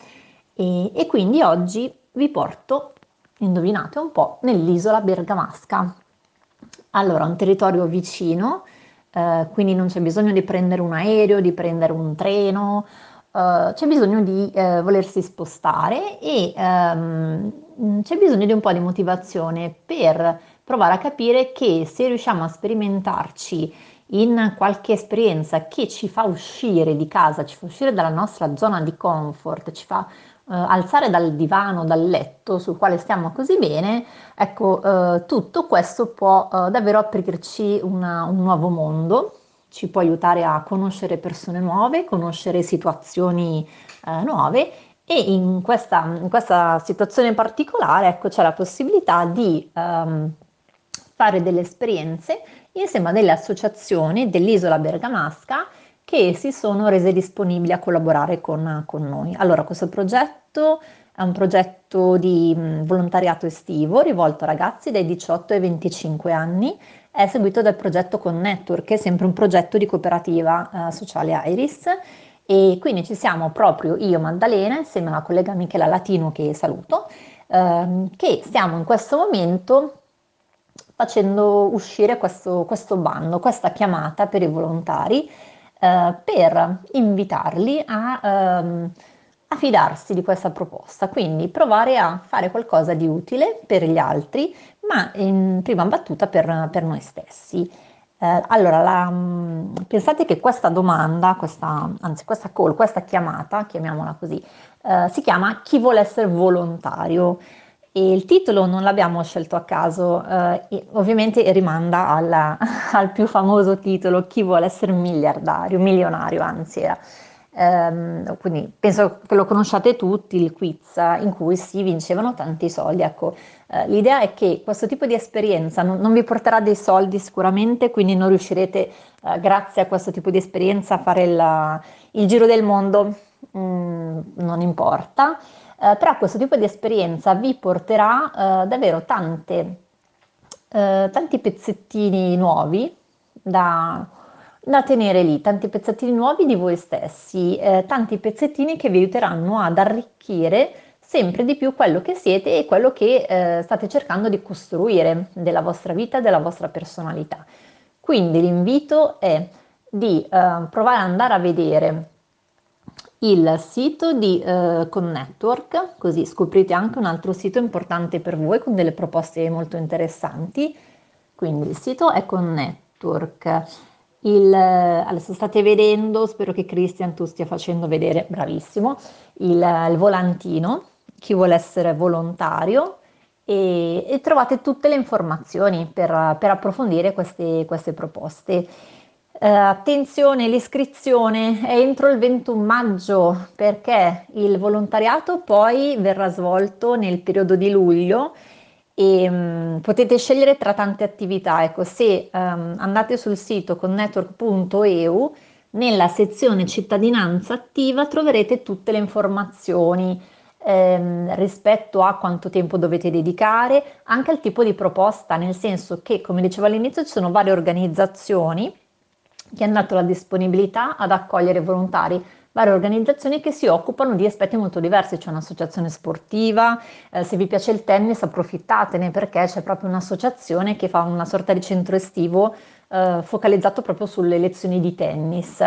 E, e quindi oggi vi porto, indovinate un po', nell'isola bergamasca. Allora, un territorio vicino, eh, quindi non c'è bisogno di prendere un aereo, di prendere un treno, eh, c'è bisogno di eh, volersi spostare e ehm, c'è bisogno di un po' di motivazione per provare a capire che se riusciamo a sperimentarci in qualche esperienza che ci fa uscire di casa, ci fa uscire dalla nostra zona di comfort, ci fa eh, alzare dal divano, dal letto sul quale stiamo così bene, ecco, eh, tutto questo può eh, davvero aprirci una, un nuovo mondo, ci può aiutare a conoscere persone nuove, conoscere situazioni eh, nuove. E in questa, in questa, situazione particolare ecco, c'è la possibilità di ehm, fare delle esperienze insieme a delle associazioni dell'isola bergamasca che si sono rese disponibili a collaborare con, con noi. Allora, questo progetto è un progetto di mh, volontariato estivo rivolto a ragazzi dai 18 ai 25 anni, è seguito dal progetto Connetwork, che è sempre un progetto di cooperativa eh, sociale Iris. E quindi ci siamo proprio io, Maddalena, insieme alla collega Michela Latino, che saluto, ehm, che stiamo in questo momento facendo uscire questo, questo bando, questa chiamata per i volontari eh, per invitarli a, ehm, a fidarsi di questa proposta, quindi provare a fare qualcosa di utile per gli altri, ma in prima battuta per, per noi stessi. Eh, allora, la, mm, pensate che questa domanda, questa, anzi questa call, questa chiamata, chiamiamola così, eh, si chiama Chi vuole essere volontario? E il titolo non l'abbiamo scelto a caso, eh, ovviamente rimanda alla, al più famoso titolo Chi vuole essere miliardario, milionario anzi. Um, quindi penso che lo conosciate tutti, il quiz in cui si vincevano tanti soldi. Ecco, uh, l'idea è che questo tipo di esperienza non, non, vi porterà dei soldi sicuramente, quindi non riuscirete, uh, grazie a questo tipo di esperienza, a fare il, il giro del mondo, mm, non importa eh, però questo tipo di esperienza vi porterà eh, davvero tante, eh, tanti pezzettini nuovi da, da, tenere lì, tanti pezzettini nuovi di voi stessi, eh, tanti pezzettini che vi aiuteranno ad arricchire sempre di più quello che siete e quello che eh, state cercando di costruire della vostra vita, della vostra personalità. Quindi l'invito è di eh, provare ad andare a vedere il sito di eh, Connetwork, così scoprite anche un altro sito importante per voi con delle proposte molto interessanti. Quindi il sito è Connetwork. Il, adesso state vedendo, spero che Christian tu stia facendo vedere, bravissimo, il, il volantino, chi vuole essere volontario e, e, trovate tutte le informazioni per, per approfondire queste, queste proposte. Uh, attenzione, l'iscrizione è entro il 21 maggio perché il volontariato poi verrà svolto nel periodo di luglio e um, potete scegliere tra tante attività. Ecco, se um, andate sul sito connetwork.eu, nella sezione cittadinanza attiva troverete tutte le informazioni ehm, rispetto a quanto tempo dovete dedicare, anche al tipo di proposta, nel senso che, come dicevo all'inizio, ci sono varie organizzazioni che hanno dato la disponibilità ad accogliere volontari varie organizzazioni che si occupano di aspetti molto diversi, c'è un'associazione sportiva, eh, se vi piace il tennis approfittatene perché c'è proprio un'associazione che fa una sorta di centro estivo eh, focalizzato proprio sulle lezioni di tennis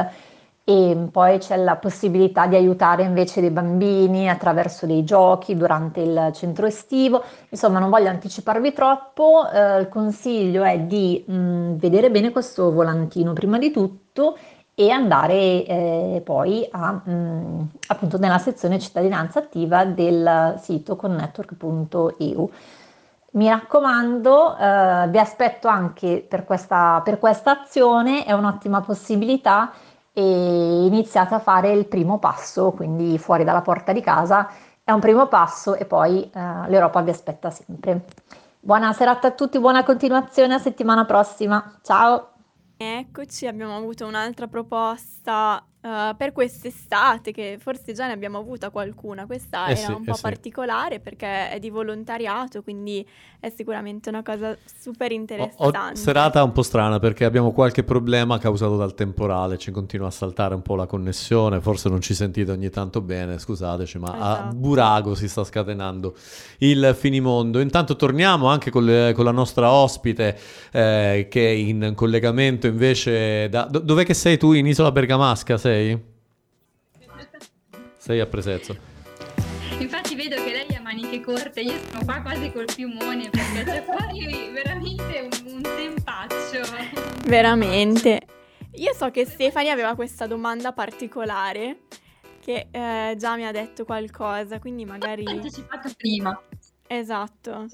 e poi c'è la possibilità di aiutare invece dei bambini attraverso dei giochi durante il centro estivo. Insomma, non voglio anticiparvi troppo, eh, il consiglio è di mh, mm, vedere bene questo volantino prima di tutto e andare eh, poi a, mh, mm, appunto nella sezione cittadinanza attiva del sito connetwork.eu. Mi raccomando, eh, vi aspetto anche per questa, per questa azione, è un'ottima possibilità e iniziate a fare il primo passo, quindi fuori dalla porta di casa è un primo passo e poi eh, l'Europa vi aspetta sempre. Buona serata a tutti, buona continuazione, a settimana prossima. Ciao! Eccoci, abbiamo avuto un'altra proposta uh, per quest'estate, che forse già ne abbiamo avuta qualcuna. Questa eh era sì, un po' eh sì. particolare perché è di volontariato, quindi è sicuramente una cosa super Ho- interessante. ho- serata un po' strana perché abbiamo qualche problema causato dal temporale, ci continua a saltare un po' la connessione, forse non ci sentite ogni tanto bene, scusateci, ma a Esatto. Burago si sta scatenando il finimondo. Intanto torniamo anche con, le- con la nostra ospite eh, che è in collegamento invece da... do- dov'è che sei tu? In Isola Bergamasca sei? Sei a presezzo. Infatti vedo che lei ha maniche corte, io sono qua quasi col piumone perché c'è fuori veramente un, un tempaccio. Veramente. Io so che Stefani aveva questa domanda particolare che eh, già mi ha detto qualcosa, quindi magari... Ho anticipato prima. Esatto.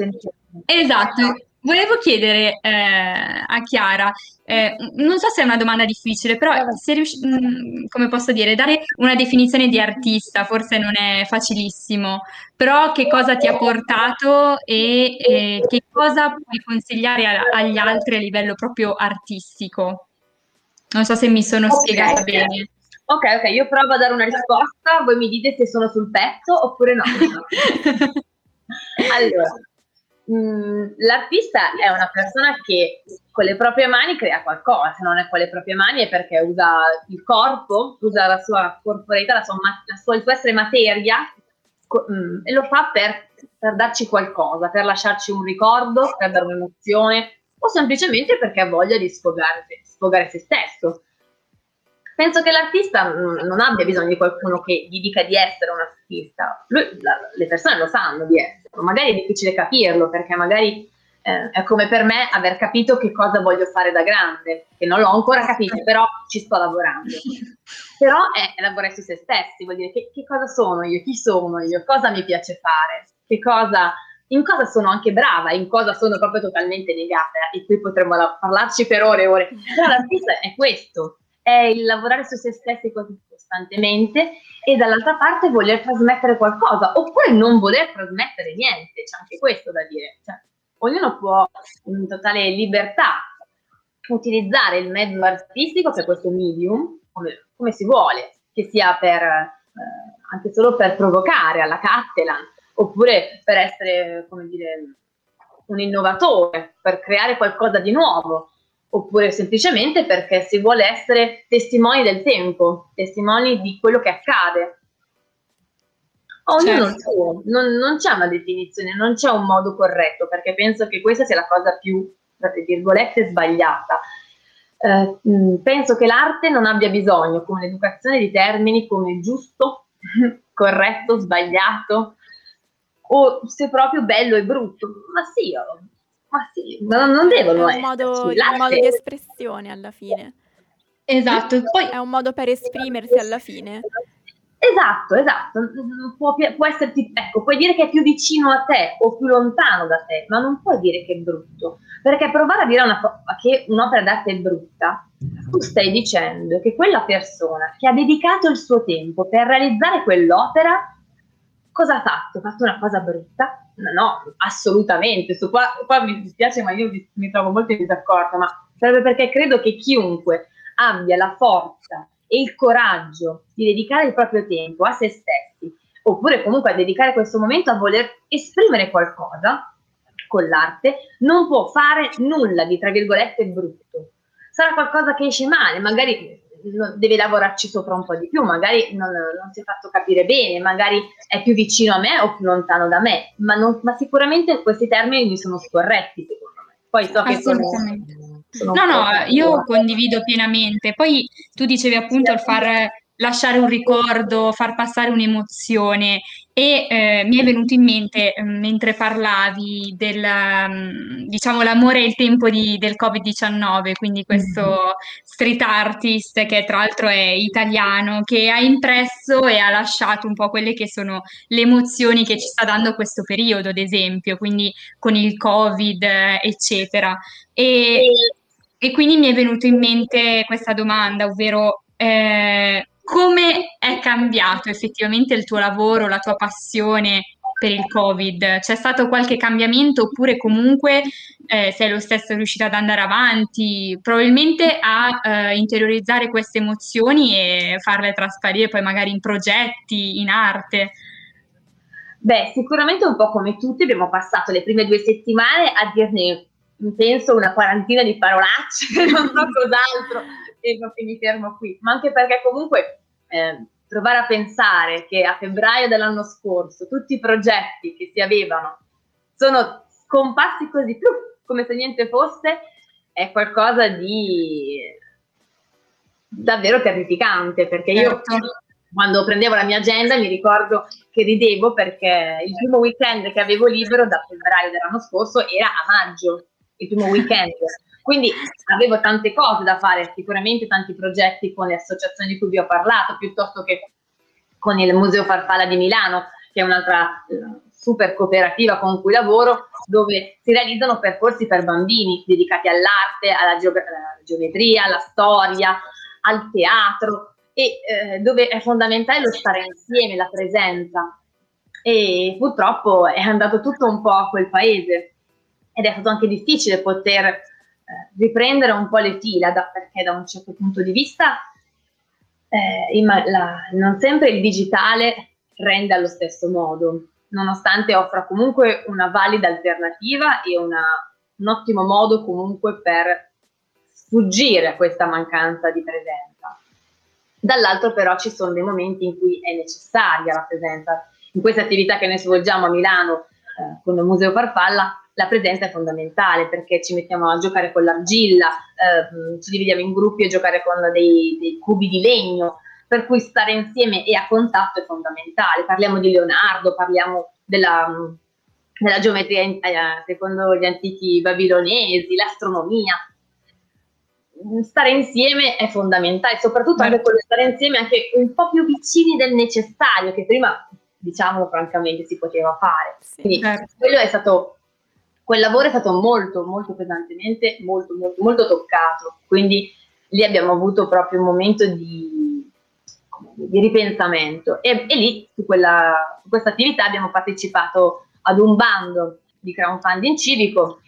Esatto. Volevo chiedere eh, a Chiara, eh, non so se è una domanda difficile, però se riusci- mh, come posso dire, dare una definizione di artista forse non è facilissimo, però che cosa ti ha portato e, e che cosa puoi consigliare a- agli altri a livello proprio artistico? Non so se mi sono Ok. spiegata bene. Ok, ok, io provo a dare una risposta, voi mi dite se sono sul pezzo oppure no. Allora, l'artista è una persona che con le proprie mani crea qualcosa, se non è con le proprie mani è perché usa il corpo, usa la sua corporeità, la sua, la sua- il suo essere materia mh, e lo fa per, per darci qualcosa, per lasciarci un ricordo, per dare un'emozione o semplicemente perché ha voglia di sfogare, sfogare se stesso. Penso che l'artista mm, non abbia bisogno di qualcuno che gli dica di essere un artista. Lui- la- le persone lo sanno di essere, magari è difficile capirlo perché magari eh, è come per me aver capito che cosa voglio fare da grande, che non l'ho ancora capito, però ci sto lavorando. Però è lavorare su se stessi, vuol dire che, che cosa sono io, chi sono io, cosa mi piace fare, che cosa, in cosa sono anche brava, in cosa sono proprio totalmente negata e qui potremmo la- parlarci per ore e ore. Però l'artista è questo, è il lavorare su se stessi così costantemente e dall'altra parte voler trasmettere qualcosa oppure non voler trasmettere niente, c'è anche questo da dire. Cioè, ognuno può in totale libertà utilizzare il mezzo artistico, che è questo medium, come, come si vuole, che sia per, eh, anche solo per provocare alla Cattelan, oppure per essere, come dire, un innovatore, per creare qualcosa di nuovo, oppure semplicemente perché si vuole essere testimoni del tempo, testimoni di quello che accade. Ognuno Certo. suo, non, non c'è una definizione, non c'è un modo corretto, perché penso che questa sia la cosa più, tra virgolette, sbagliata. Eh, mh, penso che l'arte non abbia bisogno, come l'educazione, di termini come giusto, corretto, sbagliato, o se proprio bello e brutto. Ma sì, oh, ma sì, non, non devono È un modo, esserci. un modo di espressione alla fine. Esatto, poi È un modo per esprimersi alla fine. Esatto, esatto. Può, può esserti, ecco, puoi dire che è più vicino a te o più lontano da te, ma non puoi dire che è brutto. Perché provare a dire una che un'opera d'arte è brutta, tu stai dicendo che quella persona che ha dedicato il suo tempo per realizzare quell'opera, cosa ha fatto? Ha fatto una cosa brutta? No, no, assolutamente. Su qua, qua mi dispiace, ma io mi, trovo molto in disaccordo, ma sarebbe perché credo che chiunque abbia la forza e il coraggio di dedicare il proprio tempo a se stessi, oppure comunque a dedicare questo momento a voler esprimere qualcosa con l'arte, non può fare nulla di tra virgolette brutto. Sarà qualcosa che esce male, magari deve lavorarci sopra un po' di più, magari non, non si è fatto capire bene, magari è più vicino a me o più lontano da me, ma, non- ma sicuramente questi termini mi sono scorretti secondo me. Poi so che sono, sono No, no, io condivido pienamente. Poi tu dicevi appunto il far lasciare un ricordo, far passare un'emozione e eh, mi è venuto in mente eh, mentre parlavi del, mm, diciamo, l'amore e il tempo di- del Covid-19, quindi questo street artist che tra l'altro è italiano, che ha impresso e ha lasciato un po' quelle che sono le emozioni che ci sta dando questo periodo, ad esempio, quindi con il Covid, eccetera. E, e quindi mi è venuto in mente questa domanda, ovvero eh, come è cambiato effettivamente il tuo lavoro, la tua passione per il Covid? C'è stato qualche cambiamento oppure comunque eh, sei lo stesso riuscita ad andare avanti, probabilmente a eh, interiorizzare queste emozioni e farle trasparire poi magari in progetti, in arte? Beh, sicuramente un po' come tutti abbiamo passato le prime due settimane a dirne, penso, una quarantina di parolacce, non so cos'altro, e mi fermo qui. Ma anche perché comunque eh, provare a pensare che a febbraio dell'anno scorso tutti i progetti che si avevano sono scomparsi così, come se niente fosse, è qualcosa di davvero terrificante, perché io Certo. quando prendevo la mia agenda mi ricordo che ridevo perché il primo weekend che avevo libero da febbraio dell'anno scorso era a maggio, il primo weekend. Quindi avevo tante cose da fare, sicuramente tanti progetti con le associazioni di cui vi ho parlato, piuttosto che con il Museo Farfalla di Milano, che è un'altra eh, super cooperativa con cui lavoro, dove si realizzano percorsi per bambini dedicati all'arte, alla, geog- alla geometria, alla storia, al teatro e eh, dove è fondamentale lo stare insieme, la presenza. E purtroppo è andato tutto un po' a quel paese ed è stato anche difficile poter eh, riprendere un po' le fila da, perché da un certo punto di vista eh, la, non sempre il digitale rende allo stesso modo, nonostante offra comunque una valida alternativa e una, un ottimo modo comunque per sfuggire a questa mancanza di presenza. Dall'altro però ci sono dei momenti in cui è necessaria la presenza. In questa attività che noi svolgiamo a Milano eh, con il Museo Farfalla, la presenza è fondamentale perché ci mettiamo a giocare con l'argilla, eh, ci dividiamo in gruppi a giocare con dei, dei cubi di legno, per cui stare insieme e a contatto è fondamentale. Parliamo di Leonardo, parliamo della, della geometria in, eh, secondo gli antichi babilonesi, l'astronomia. Stare insieme è fondamentale, soprattutto anche quello stare insieme anche un po' più vicini del necessario, che prima, diciamo francamente, si poteva fare. Quindi certo. quello è stato, quel lavoro è stato molto, molto pesantemente, molto, molto, molto toccato. Quindi lì abbiamo avuto proprio un momento di, di ripensamento e, e lì su, quella, su questa attività abbiamo partecipato ad un bando di crowdfunding civico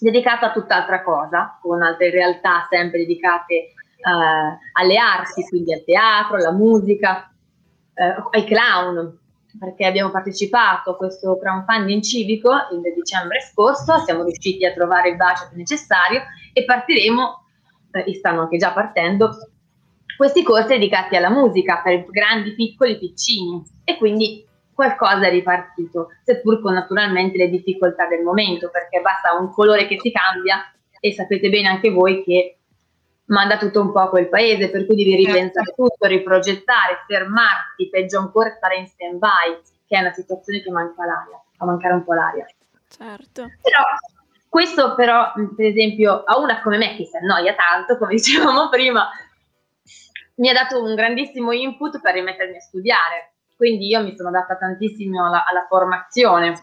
dedicato a tutt'altra cosa, con altre realtà sempre dedicate eh, alle arti, quindi al teatro, alla musica, eh, ai clown, perché abbiamo partecipato a questo crowdfunding civico il dicembre scorso, siamo riusciti a trovare il budget necessario e partiremo, eh, e stanno anche già partendo, questi corsi dedicati alla musica per grandi, piccoli, piccini e quindi qualcosa è ripartito, seppur con naturalmente le difficoltà del momento, perché basta un colore che si cambia e sapete bene anche voi che manda tutto un po' a quel paese, per cui devi ripensare tutto, riprogettare, fermarti, peggio ancora stare in stand by, che è una situazione che manca l'aria, fa mancare un po' l'aria. Certo. Però questo però, per esempio, a una come me che si annoia tanto, come dicevamo prima, mi ha dato un grandissimo input per rimettermi a studiare. Quindi io mi sono data tantissimo alla, alla formazione,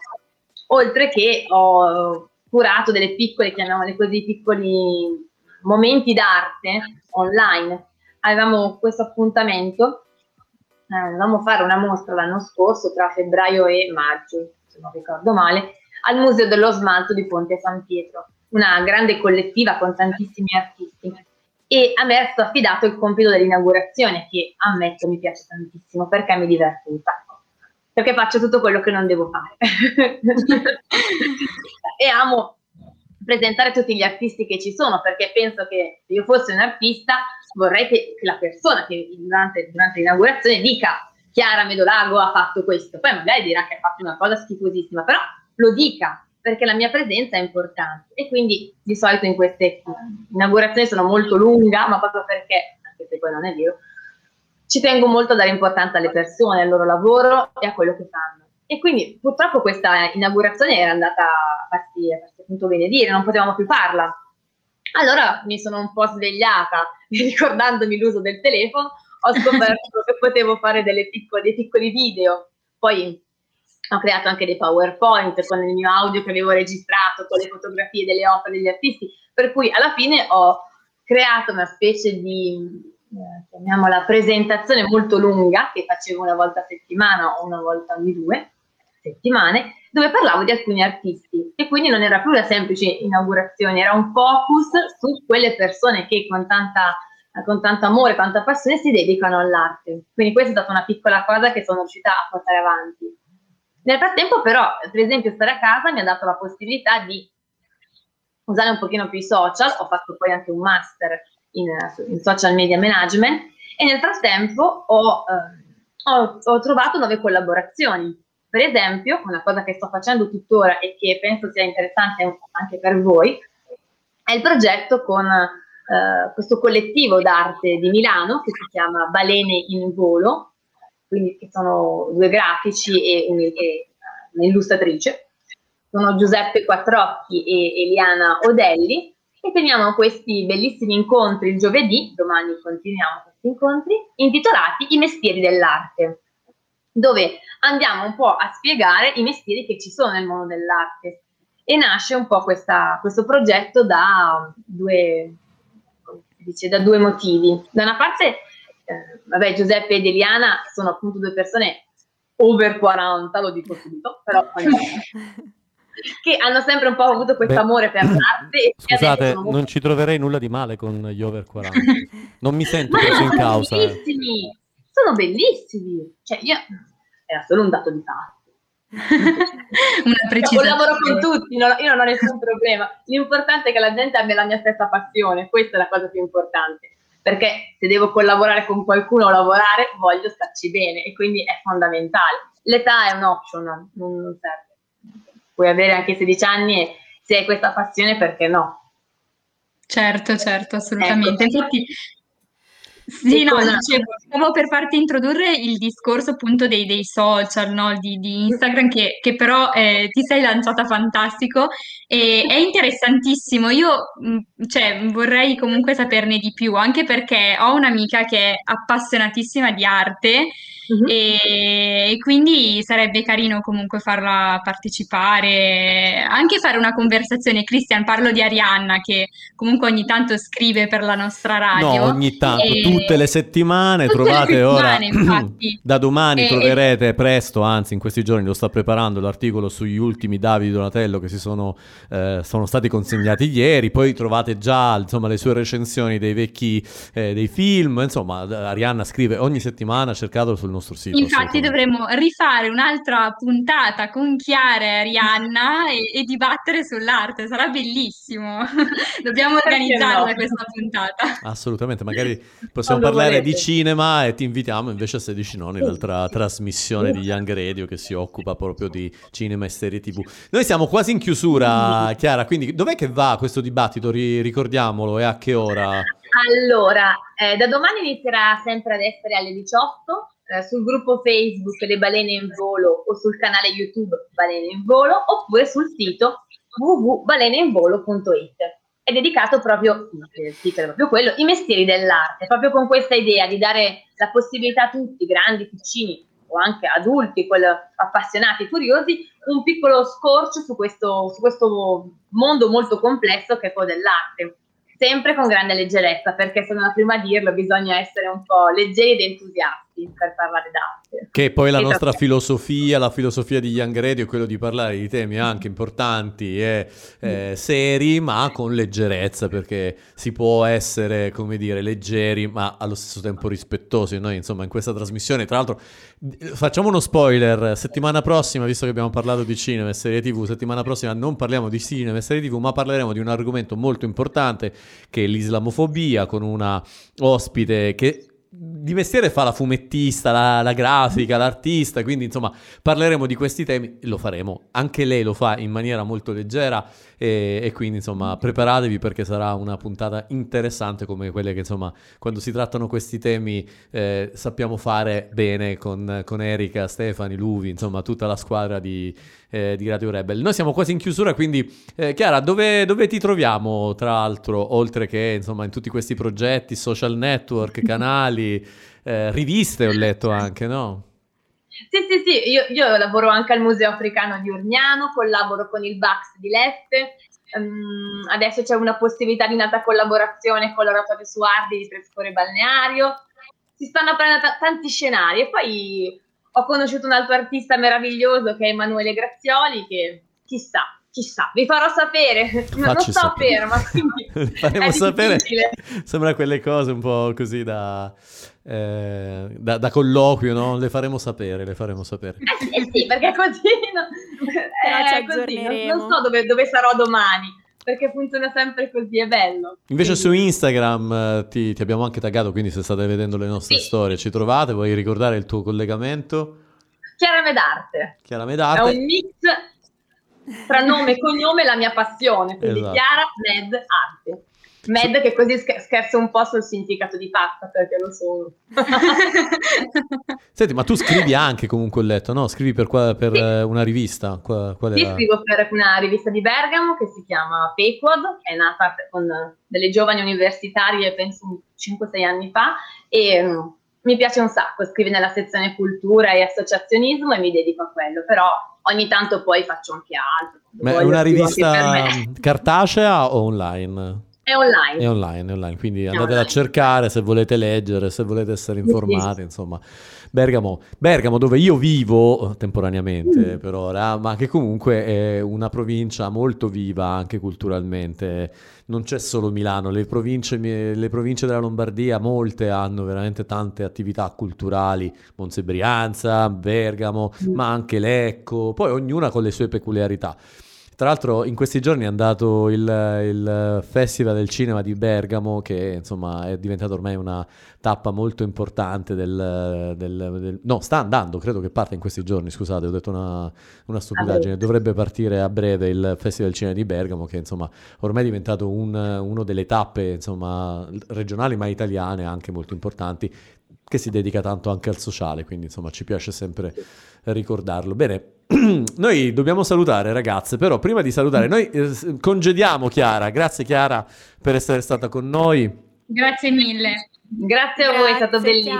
oltre che ho curato delle piccole, chiamiamole così, piccoli momenti d'arte online. Avevamo questo appuntamento, eh, dovevamo fare una mostra l'anno scorso tra febbraio e maggio, se non ricordo male, al Museo dello Smalto di Ponte San Pietro, una grande collettiva con tantissimi artisti. E a me è stato affidato il compito dell'inaugurazione, che ammetto mi piace tantissimo perché mi diverto un sacco. Perché faccio tutto quello che non devo fare. e amo presentare tutti gli artisti che ci sono, perché penso che se io fossi un artista vorrei che, la persona che durante, durante l'inaugurazione dica Chiara Medolago ha fatto questo, poi magari dirà che ha fatto una cosa schifosissima, però lo dica, perché la mia presenza è importante. E quindi di solito in queste inaugurazioni sono molto lunga, ma proprio perché, anche se poi non è vero, ci tengo molto a dare importanza alle persone, al loro lavoro e a quello che fanno. E quindi purtroppo questa inaugurazione era andata a farsi appunto benedire, non potevamo più farla. Allora mi sono un po' svegliata, ricordandomi l'uso del telefono, ho scoperto che potevo fare piccole, dei piccoli video. Poi ho creato anche dei PowerPoint con il mio audio che avevo registrato, con le fotografie delle opere degli artisti, per cui alla fine ho creato una specie di eh, chiamiamola presentazione molto lunga che facevo una volta a settimana o una volta ogni due settimane dove parlavo di alcuni artisti e quindi non era più una semplice inaugurazione, era un focus su quelle persone che con, tanta, con tanto amore, tanta passione si dedicano all'arte. Quindi questa è stata una piccola cosa che sono riuscita a portare avanti. Nel frattempo però, per esempio, stare a casa mi ha dato la possibilità di usare un pochino più i social, ho fatto poi anche un master in, in social media management e nel frattempo ho, eh, ho, ho trovato nuove collaborazioni. Per esempio, una cosa che sto facendo tuttora e che penso sia interessante anche per voi, è il progetto con eh, questo collettivo d'arte di Milano che si chiama Balene in Volo, quindi che sono due grafici e, un- e un'illustratrice, sono Giuseppe Quattrocchi e Eliana Odelli e teniamo questi bellissimi incontri il giovedì, domani continuiamo questi incontri, intitolati I mestieri dell'arte, dove andiamo un po' a spiegare i mestieri che ci sono nel mondo dell'arte e nasce un po' questa- questo progetto da due, dice, da due motivi. Da una parte, eh, vabbè, Giuseppe ed Eliana sono appunto due persone over 40, lo dico subito, però che hanno sempre un po' avuto questo amore per l'arte. Scusate, molto- non ci troverei nulla di male con gli over 40. Non mi sento preso in causa. eh. Sono bellissimi. Cioè, io era solo un dato di fatto. Una Cioè, precisazione. collaboro con tutti, non- io non ho nessun problema. L'importante è che la gente abbia la mia stessa passione, questa è la cosa più importante. Perché se devo collaborare con qualcuno o lavorare, voglio starci bene e quindi è fondamentale. L'età è un option, non, non serve. Puoi avere anche 16 anni e se hai questa passione, perché no? Certo, certo, assolutamente. Ecco. Infatti, sì, E no, dicevo, stavo per farti introdurre il discorso appunto dei, dei social, no, di, di Instagram, che, che però eh, ti sei lanciata fantastico e è interessantissimo. Io, mh, cioè, vorrei comunque saperne di più, anche perché ho un'amica che è appassionatissima di arte Mhm. e, e quindi sarebbe carino comunque farla partecipare, anche fare una conversazione. Cristian, parlo di Arianna che comunque ogni tanto scrive per la nostra radio. No, ogni tanto, E- tutte le settimane Tutte le trovate ora. settimane, infatti. Da domani E- troverete presto, anzi in questi giorni lo sta preparando l'articolo sugli ultimi Davide Donatello che si sono, eh, sono stati consegnati ieri. Poi trovate già insomma, le sue recensioni dei vecchi eh, dei film. Insomma, Arianna scrive ogni settimana, cercatelo sul nostro sito. Infatti dovremmo rifare un'altra puntata con Chiara e Arianna e, e dibattere sull'arte, sarà bellissimo. Dobbiamo organizzarla no? questa puntata. Assolutamente, magari possiamo Quando parlare volete. di cinema e ti invitiamo invece a 16 nonni, l'altra trasmissione di Young Radio che si occupa proprio di cinema e serie TV. Noi siamo quasi in chiusura, Chiara, quindi dov'è che va questo dibattito? Ri- ricordiamolo e a che ora? Allora, eh, da domani inizierà sempre ad essere alle 18 eh, sul gruppo Facebook Le Balene in Volo o sul canale YouTube Balene in Volo oppure sul sito www.baleneinvolo.it. È dedicato proprio, il titolo è proprio quello, i mestieri dell'arte, proprio con questa idea di dare la possibilità a tutti, grandi, piccini o anche adulti, appassionati, curiosi, un piccolo scorcio su questo, su questo mondo molto complesso che è quello dell'arte. Sempre con grande leggerezza, perché sono la prima a dirlo, bisogna essere un po' leggeri ed entusiasti per parlare d'arte. Che poi la Esatto. nostra filosofia, la filosofia di Young Radio è quello di parlare di temi anche importanti e eh, seri, ma con leggerezza, perché si può essere, come dire, leggeri, ma allo stesso tempo rispettosi. Noi, insomma, in questa trasmissione, tra l'altro, facciamo uno spoiler, settimana prossima, visto che abbiamo parlato di cinema e serie TV, settimana prossima non parliamo di cinema e serie TV, ma parleremo di un argomento molto importante che è l'islamofobia, con una ospite che di mestiere fa la fumettista, la, la grafica, l'artista, quindi insomma parleremo di questi temi, lo faremo, anche lei lo fa in maniera molto leggera e, e quindi insomma preparatevi perché sarà una puntata interessante come quelle che insomma quando si trattano questi temi eh, sappiamo fare bene con, con Erika, Stefani, Luvi, insomma tutta la squadra di, eh, di Radio Rebel. Noi siamo quasi in chiusura, quindi eh, Chiara, dove, dove ti troviamo tra l'altro, oltre che insomma in tutti questi progetti, social network, canali, eh, riviste ho letto anche, no? Sì, sì, sì, io, io lavoro anche al Museo Africano di Urgnano, collaboro con il VAX di Lette, ehm, adesso c'è una possibilità di nata collaborazione con l'Oratorio Suardi di Trescore Balneario, si stanno aprendo ta- tanti scenari. E poi ho conosciuto un altro artista meraviglioso che è Emanuele Grazioli che chissà, chissà, vi farò sapere, non, non Facci sto sapere. ferma, quindi faremo sapere. Sembra quelle cose un po' così da, eh, da, da colloquio, no? Le faremo sapere, le faremo sapere. Eh sì, eh sì, perché così, no, eh, ci così, non, non so dove, dove sarò domani, perché funziona sempre così, è bello. Invece su Quindi- Instagram eh, ti, ti abbiamo anche taggato, quindi se state vedendo le nostre Sì. storie ci trovate, vuoi ricordare il tuo collegamento? Chiara Medarte, Chiara è Medarte. un mix tra nome e cognome e la mia passione, quindi Esatto. Chiara Med Arte. Med che così scher- scherzo un po' sul significato di pazza perché lo sono. Senti, ma tu scrivi anche comunque ho letto, no? Scrivi per, qua- per Sì. eh, una rivista? Qua- qual era? scrivo per una rivista di Bergamo che si chiama Pequod, che è nata con delle giovani universitarie, penso 5-6 anni fa, e mm, mi piace un sacco, scrivi nella sezione cultura e associazionismo e mi dedico a quello, però ogni tanto poi faccio anche altro. Ma è una scrivo rivista me. cartacea o online? È online. È online, è online, quindi andatela a cercare se volete leggere, se volete essere informati, insomma. Bergamo, Bergamo dove io vivo temporaneamente Mm. per ora, ma che comunque è una provincia molto viva anche culturalmente. Non c'è solo Milano, le province, le province della Lombardia, molte hanno veramente tante attività culturali, Monza e Brianza, Bergamo, Mm. ma anche Lecco, poi ognuna con le sue peculiarità. Tra l'altro in questi giorni è andato il, il Festival del Cinema di Bergamo che insomma è diventato ormai una tappa molto importante del, del- del- No, sta andando, credo che parte in questi giorni, scusate, ho detto una, una stupidaggine. Dovrebbe partire a breve il Festival del Cinema di Bergamo che insomma ormai è diventato un- una delle tappe insomma regionali ma italiane anche molto importanti che si dedica tanto anche al sociale, quindi insomma ci piace sempre ricordarlo. Bene, noi dobbiamo salutare ragazze, però prima di salutare noi eh, congediamo Chiara, grazie Chiara per essere stata con noi. Grazie mille. Grazie a voi, è stato bellissimo.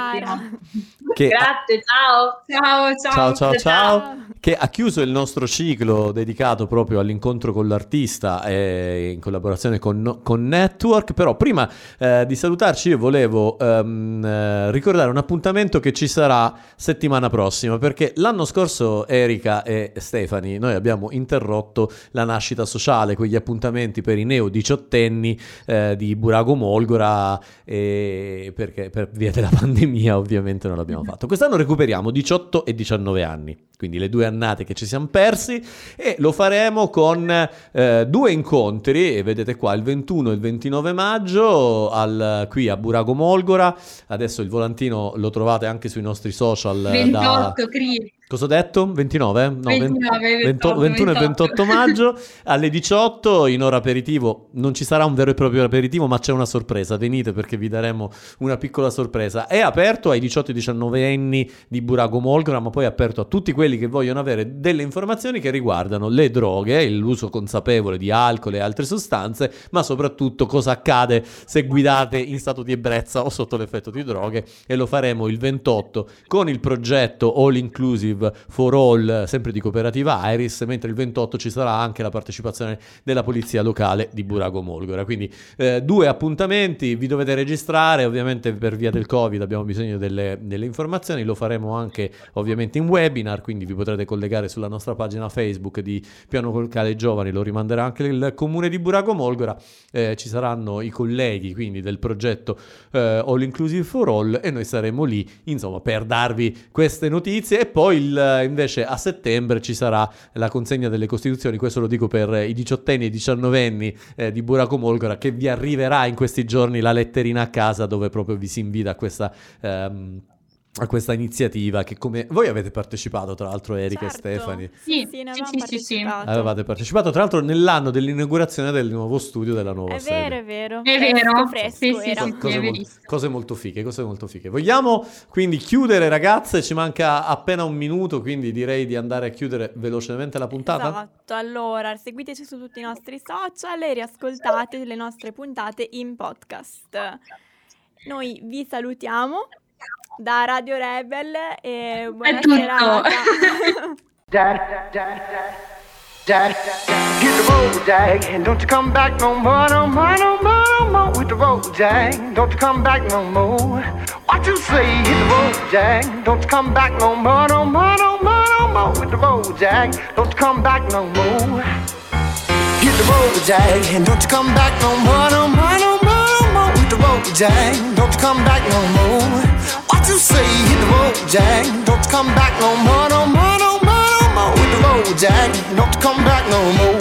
Grazie, ciao. Ciao, Ciao ciao. ciao ciao, Ciao. Che ha chiuso il nostro ciclo dedicato proprio all'incontro con l'artista eh, in collaborazione con, con Network, però prima eh, di salutarci io volevo ehm, eh, ricordare un appuntamento che ci sarà settimana prossima, perché l'anno scorso Erika e Stefani noi abbiamo interrotto la nascita sociale, quegli appuntamenti per i neo diciottenni eh, di Burago Molgora, perché per via della pandemia ovviamente non l'abbiamo fatto. Quest'anno recuperiamo 18 e 19 anni, quindi le due annate che ci siamo persi e lo faremo con eh, due incontri, e vedete qua il 21 e il 29 maggio al- qui a Burago Molgora, adesso il volantino lo trovate anche sui nostri social. eh, da- 28, Cri. Cosa ho detto? 29? No, 29, 20 21 e 28 maggio alle 18 in ora aperitivo. Non ci sarà un vero e proprio aperitivo, ma c'è una sorpresa. Venite perché vi daremo una piccola sorpresa. È aperto ai 18 e 19 anni di Burago Molgra, ma poi è aperto a tutti quelli che vogliono avere delle informazioni che riguardano le droghe, l'uso consapevole di alcol e altre sostanze, ma soprattutto cosa accade se guidate in stato di ebbrezza o sotto l'effetto di droghe. E lo faremo il 28 con il progetto All Inclusive for All, sempre di cooperativa Iris, mentre il 28 ci sarà anche la partecipazione della polizia locale di Burago Molgora. Quindi eh, due appuntamenti, vi dovete registrare, ovviamente per via del Covid abbiamo bisogno delle, delle informazioni, lo faremo anche ovviamente in webinar, quindi vi potrete collegare sulla nostra pagina Facebook di Piano Locale Giovani, lo rimanderà anche il comune di Burago Molgora, Eh, ci saranno i colleghi quindi del progetto eh, All Inclusive for All e noi saremo lì insomma per darvi queste notizie e poi il- invece a settembre ci sarà la consegna delle costituzioni questo lo dico per i diciottenni e i diciannovenni eh, di Buraco Molgora che vi arriverà in questi giorni la letterina a casa dove proprio vi si invita a questa ehm, a questa iniziativa che come voi avete partecipato tra l'altro Erika Certo. e Stefani Sì, Sì, sì, sì, partecipato. avevate partecipato tra l'altro nell'anno dell'inaugurazione del nuovo studio della nuova È sede vero, è vero. È Fresco, vero. Fresco Sì, sì, era. sì. cose, è mol- verissimo. cose molto fighe, cose molto fighe. Vogliamo quindi chiudere, ragazze? Ci manca appena un minuto, quindi direi di andare a chiudere velocemente la puntata. Esatto, allora seguiteci su tutti i nostri social e riascoltate le nostre puntate in podcast. Noi vi salutiamo da Radio Rebel e buona tutto. serata. Daddy, get the road, jag, and don't you come back no more, no more, no more, no more with the road, jag. Don't you come back no more. What you say? Hit the road, jag. Don't you come back no more, no more, no more, no more with the road, jag. Don't you come back no more. Hit the road, jag, and don't you come back no more, no more, no more, the road, jag. Don't you come back no more. What you say? Hit the road, jag. Don't you come back no more, no more, no more, no more with the road, jag. Don't you come back no more.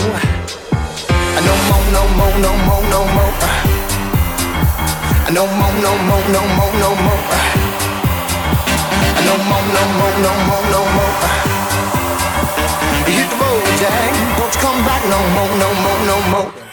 No more, no more, no more, no more. No more, no more, no more, no more. No more, no more, no more, no more. Hit the road, jag. Don't you come back no more, no more, no more.